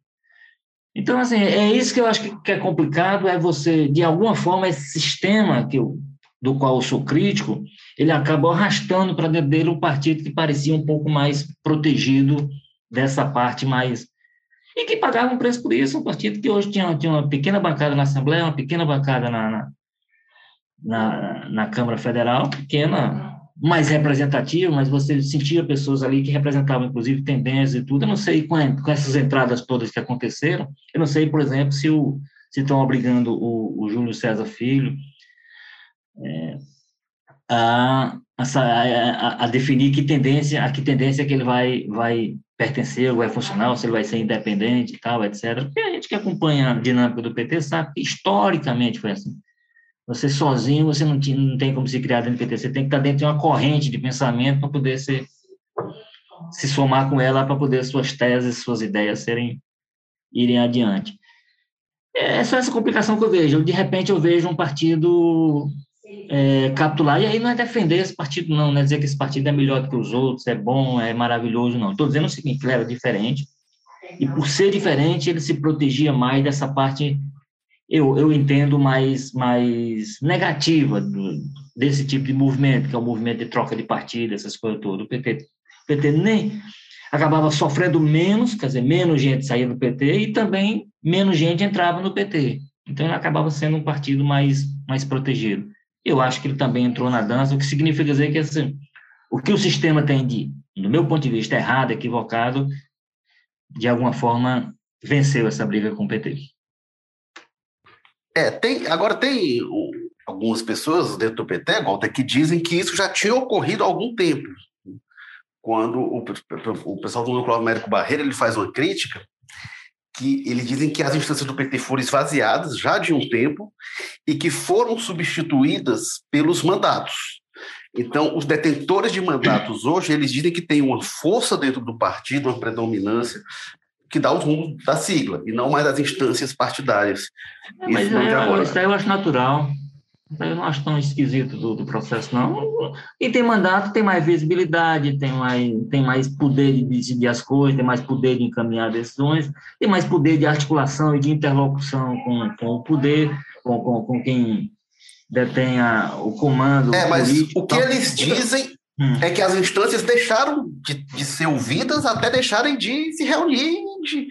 Então, assim, é isso que eu acho que é complicado, é você, de alguma forma, esse sistema que eu, do qual eu sou crítico, ele acabou arrastando para dentro dele um partido que parecia um pouco mais protegido dessa parte mais... E que pagava um preço por isso, um partido que hoje tinha, tinha uma pequena bancada na Assembleia, uma pequena bancada na, na, na, na Câmara Federal, pequena, mais representativo, mas você sentia pessoas ali que representavam, inclusive, tendências e tudo. Eu não sei, com, com essas entradas todas que aconteceram, eu não sei, por exemplo, se, se estão obrigando o, o Júlio César Filho é, a, a, a, definir que tendência, a que tendência que ele vai, vai pertencer, vai funcionar, se ele vai ser independente e tal, etc. Porque a gente que acompanha a dinâmica do PT sabe que historicamente foi assim. Você sozinho, você não, não tem como se criar dentro do PT, você tem que estar dentro de uma corrente de pensamento para poder se, se somar com ela, para poder suas teses, suas ideias serem irem adiante. É só essa complicação que eu vejo. De repente eu vejo um partido é, capitular, e aí não é defender esse partido, não, não é dizer que esse partido é melhor do que os outros, é bom, é maravilhoso, não. Estou dizendo o seguinte, ele era diferente, e por ser diferente, ele se protegia mais dessa parte eu, eu entendo mais, mais negativa do, desse tipo de movimento, que é o movimento de troca de partido, essas coisas todas. O PT, PT nem acabava sofrendo menos, quer dizer, menos gente saía do PT e também menos gente entrava no PT. Então ele acabava sendo um partido mais, mais protegido. Eu acho que ele também entrou na dança, o que significa dizer que assim, o que o sistema tem de, do meu ponto de vista, errado, equivocado, de alguma forma venceu essa briga com o PT. É, tem, agora tem algumas pessoas dentro do PT, Walter, que dizem que isso já tinha ocorrido há algum tempo. Quando o, o pessoal do Núcleo Américo Barreira ele faz uma crítica, que eles dizem que as instâncias do PT foram esvaziadas já de um tempo e que foram substituídas pelos mandatos. Então, os detentores de mandatos hoje, eles dizem que tem uma força dentro do partido, uma predominância, que dá o rumo da sigla, e não mais das instâncias partidárias. É, mas isso, é, isso aí eu acho natural. Eu não acho tão esquisito do, do, processo, não. Quem tem mandato tem mais visibilidade, tem mais, tem mais poder de decidir as coisas, tem mais poder de encaminhar decisões, tem mais poder de articulação e de interlocução com, com o poder, com, com, com quem detém a, o comando. É, mas político, o que eles dizem hum. é que as instâncias deixaram de, de, ser ouvidas até deixarem de se reunir de,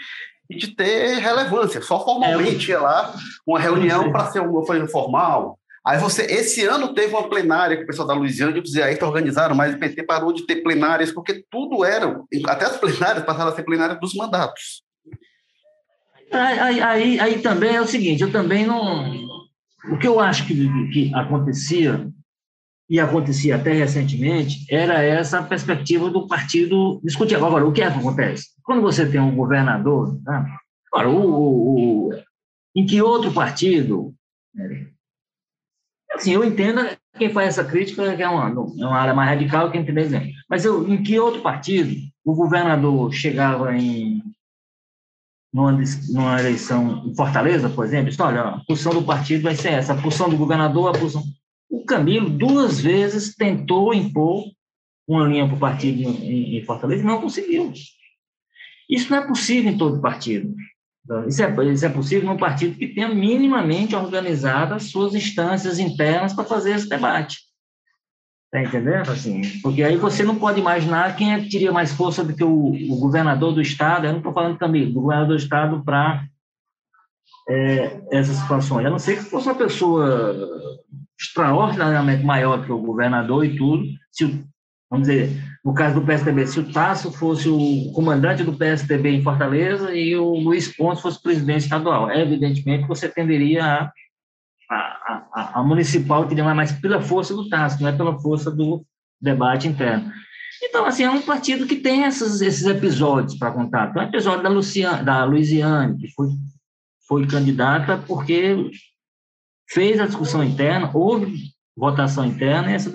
de ter relevância. Só formalmente é, ia lá uma reunião para ser uma coisa formal. Aí você, esse ano teve uma plenária que o pessoal da Luiziana e aí organizaram, mas o PT parou de ter plenárias, porque tudo era, até as plenárias passaram a ser plenárias dos mandatos. Aí, aí, aí, também é o seguinte, eu também não. O que eu acho que, que acontecia e acontecia até recentemente, era essa perspectiva do partido discutir. Agora, o que é que acontece? Quando você tem um governador, tá? agora, o, o, Em que outro partido? Assim, eu entendo quem faz essa crítica que é uma, é uma área mais radical que entender bem. Mas eu, em que outro partido o governador chegava em numa, numa eleição em Fortaleza, por exemplo, disse, olha, a posição do partido vai ser essa, a posição do governador, a posição... O Camilo duas vezes tentou impor uma linha para o partido em, em Fortaleza e não conseguiu. Isso não é possível em todo partido. Isso é, isso é possível num partido que tenha minimamente organizado as suas instâncias internas para fazer esse debate. Está entendendo? Assim, porque aí você não pode imaginar quem é que teria mais força do que o, o governador do Estado, eu não estou falando também do governador do Estado para é, essas situações. A não ser que fosse uma pessoa extraordinariamente maior que o governador e tudo, se, vamos dizer, no caso do PSDB, se o Tasso fosse o comandante do PSDB em Fortaleza e o Luiz Pontes fosse presidente estadual. Evidentemente, você tenderia a, a, a, a municipal teria mais pela força do Tasso, não é pela força do debate interno. Então, assim, é um partido que tem esses, esses episódios para contar. Tem episódio da, Luciane, da Luiziane, que foi, foi candidata porque fez a discussão interna, houve votação interna, e essa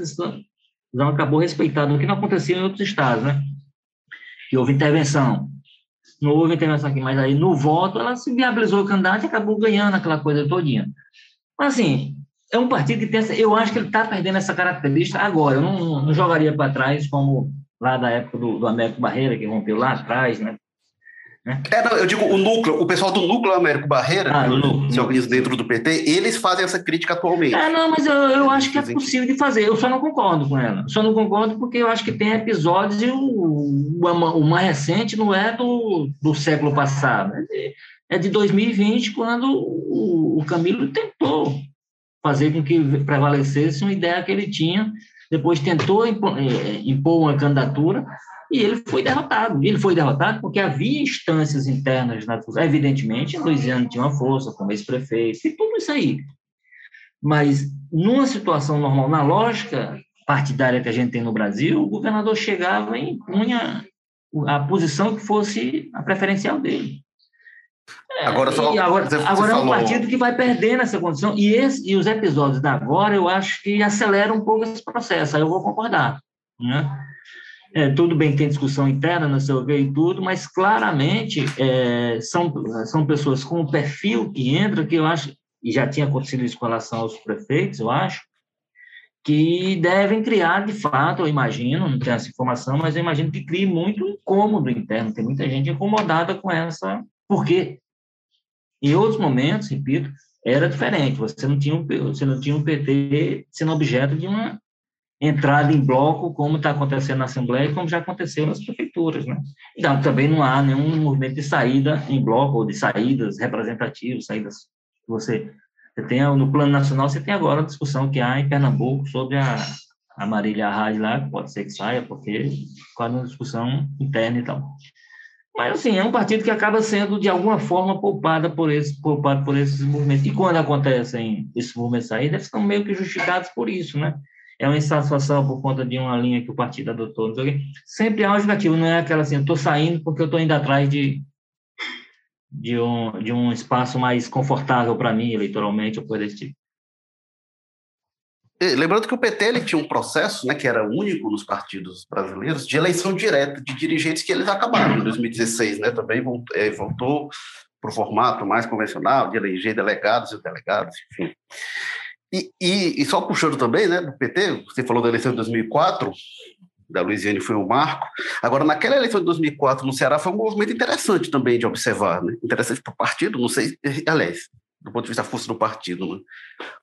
não acabou respeitando, o que não acontecia em outros estados, né? E houve intervenção. Não houve intervenção aqui, mas aí no voto ela se viabilizou o candidato e acabou ganhando aquela coisa todinha. Mas assim, é um partido que tem essa, eu acho que ele está perdendo essa característica agora. Eu não, não jogaria para trás como lá da época do, do Américo Barreira, que rompeu lá atrás, né? Né? É, não, eu digo o núcleo, o pessoal do núcleo Américo Barreira, ah, que se organiza dentro do PT, eles fazem essa crítica atualmente. É, não, mas eu, eu acho que é possível de fazer, eu só não concordo com ela. Só não concordo porque eu acho que tem episódios e o, o, o mais recente não é do, do século passado, é de, é de 2020, quando o, o Camilo tentou fazer com que prevalecesse uma ideia que ele tinha, depois tentou impor, é, impor uma candidatura, e ele foi derrotado. Ele foi derrotado porque havia instâncias internas na Evidentemente, Luiziano tinha uma força, como ex-prefeito, e tudo isso aí. Mas, numa situação normal, na lógica partidária que a gente tem no Brasil, o governador chegava e punha a posição que fosse a preferencial dele. É, agora, só, agora, você, agora é um partido que vai perdendo essa condição, e, esse, e os episódios da agora, eu acho que aceleram um pouco esse processo, aí eu vou concordar. Né? É, tudo bem que tem discussão interna no seu ver e tudo, mas claramente é, são, são pessoas com o perfil que entra, que eu acho, e já tinha acontecido isso com relação aos prefeitos, eu acho, que devem criar, de fato, eu imagino, não tenho essa informação, mas eu imagino que crie muito incômodo interno, tem muita gente incomodada com essa, porque em outros momentos, repito, era diferente, você não tinha um, você não tinha um PT sendo objeto de uma entrada em bloco, como está acontecendo na Assembleia e como já aconteceu nas prefeituras. Né? Então, também não há nenhum movimento de saída em bloco, ou de saídas representativas, saídas que você, você tem, no plano nacional, você tem agora a discussão que há em Pernambuco sobre a, a Marília Arraes lá, que pode ser que saia, porque quase uma discussão interna e tal. Mas, assim, é um partido que acaba sendo, de alguma forma, poupado por, esse, poupado por esses movimentos. E quando acontecem esses movimentos sair, eles estão meio que justificados por isso, né? É uma insatisfação por conta de uma linha que o partido adotou, não sei o quê. Sempre há um justificativo, não é aquela assim, eu estou saindo porque eu estou indo atrás de, de, um, de um espaço mais confortável para mim, eleitoralmente, ou coisa desse tipo. Lembrando que o PT ele tinha um processo, né, que era único nos partidos brasileiros, de eleição direta de dirigentes que eles acabaram em 2016, né, também é, voltou para o formato mais convencional de eleger delegados e delegados, enfim. E, e, e, só puxando também, né, do PT, você falou da eleição de 2004, da Luiziane foi um marco. Agora, naquela eleição de 2004 no Ceará foi um movimento interessante também de observar, né? Interessante para o partido, não sei, aliás, do ponto de vista da força do partido, né?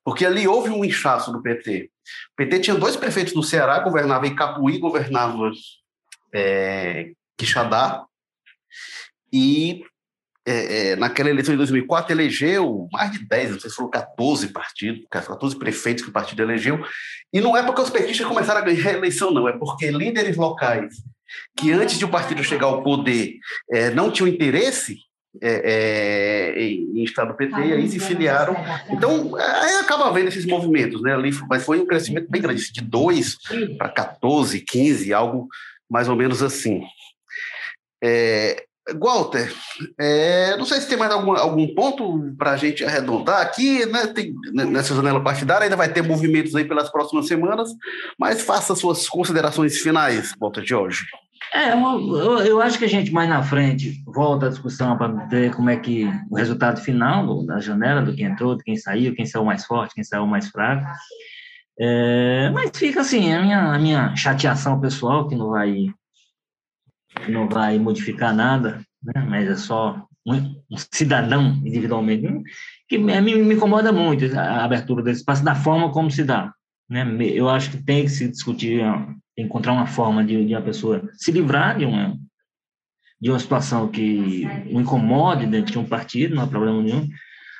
Porque ali houve um inchaço do PT. O PT tinha dois prefeitos no Ceará, governava em Capuí, governava é, Quixadá, e é, é, naquela eleição de 2004, elegeu mais de 10, não sei se foram 14 partidos, 14 prefeitos que o partido elegeu. E não é porque os petistas começaram a ganhar a eleição, não, é porque líderes locais que antes de o partido chegar ao poder é, não tinham interesse é, é, em, estar no PT, e aí se filiaram. Então, aí acaba vendo esses movimentos, né? Ali, mas foi um crescimento bem grande, de 2 para 14, 15, algo mais ou menos assim. É, Walter, é, não sei se tem mais algum, algum ponto para a gente arredondar aqui, né? Tem, né, nessa janela partidária ainda vai ter movimentos aí pelas próximas semanas, mas faça suas considerações finais, Walter Jorge. É, eu, eu, acho que a gente mais na frente volta a discussão para ver como é que o resultado final da janela, do que entrou, de quem saiu, quem saiu mais forte, quem saiu mais fraco. É, mas fica assim, a minha, a minha chateação pessoal, que não vai, não vai modificar nada, né? mas é só um, cidadão individualmente, que me, incomoda muito a abertura desse espaço, da forma como se dá. Né? Eu acho que tem que se discutir, encontrar uma forma de, de a pessoa se livrar de uma, de uma situação que o incomode dentro de um partido, não há problema nenhum,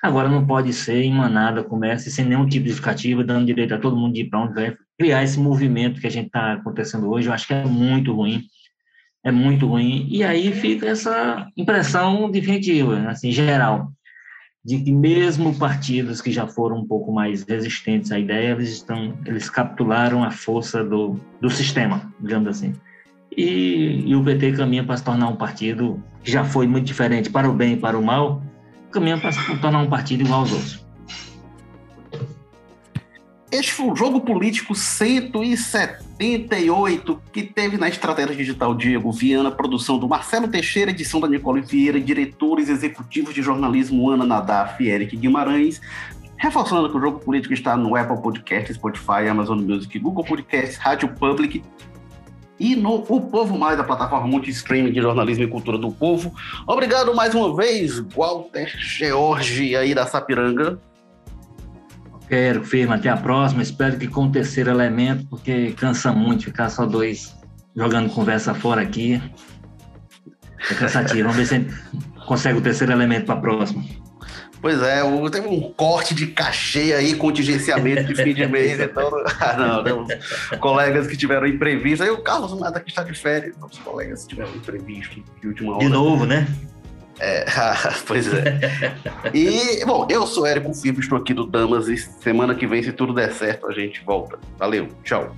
Agora não pode ser em manada, comércio, sem nenhum tipo de justificativa, dando direito a todo mundo de ir para onde vai. Criar esse movimento que a gente está acontecendo hoje, eu acho que é muito ruim. É muito ruim. E aí fica essa impressão definitiva, assim, geral, de que mesmo partidos que já foram um pouco mais resistentes à ideia, eles, estão, eles capitularam a força do, do sistema, digamos assim. E, e o PT caminha para se tornar um partido que já foi muito diferente para o bem e para o mal, caminhando para se tornar um partido igual aos outros. Este foi o jogo político 178 que teve na estratégia digital Diego Viana, produção do Marcelo Teixeira, edição da Nicole Vieira, diretores executivos de jornalismo Ana Nadaf e Eric Guimarães. Reforçando que o jogo político está no Apple Podcast, Spotify, Amazon Music, Google Podcast, Rádio Public e no O Povo Mais, a plataforma multi-streaming de jornalismo e cultura do povo. Obrigado mais uma vez, Walter George aí da Sapiranga. Quero, firma. Até a próxima. Espero que com o terceiro elemento, porque cansa muito ficar só dois jogando conversa fora aqui. É cansativo. Vamos ver se a gente consegue o terceiro elemento para a próxima. Pois é, teve um corte de cachê aí, contingenciamento de fim de mês, então. Ah, não, não. Colegas que tiveram imprevisto. Aí o Carlos Nada que está de férias, os colegas que tiveram imprevisto de última hora. De novo, né? É, pois é. E, bom, eu sou Érico Firmo, estou aqui do Damas e semana que vem, se tudo der certo, a gente volta. Valeu, tchau.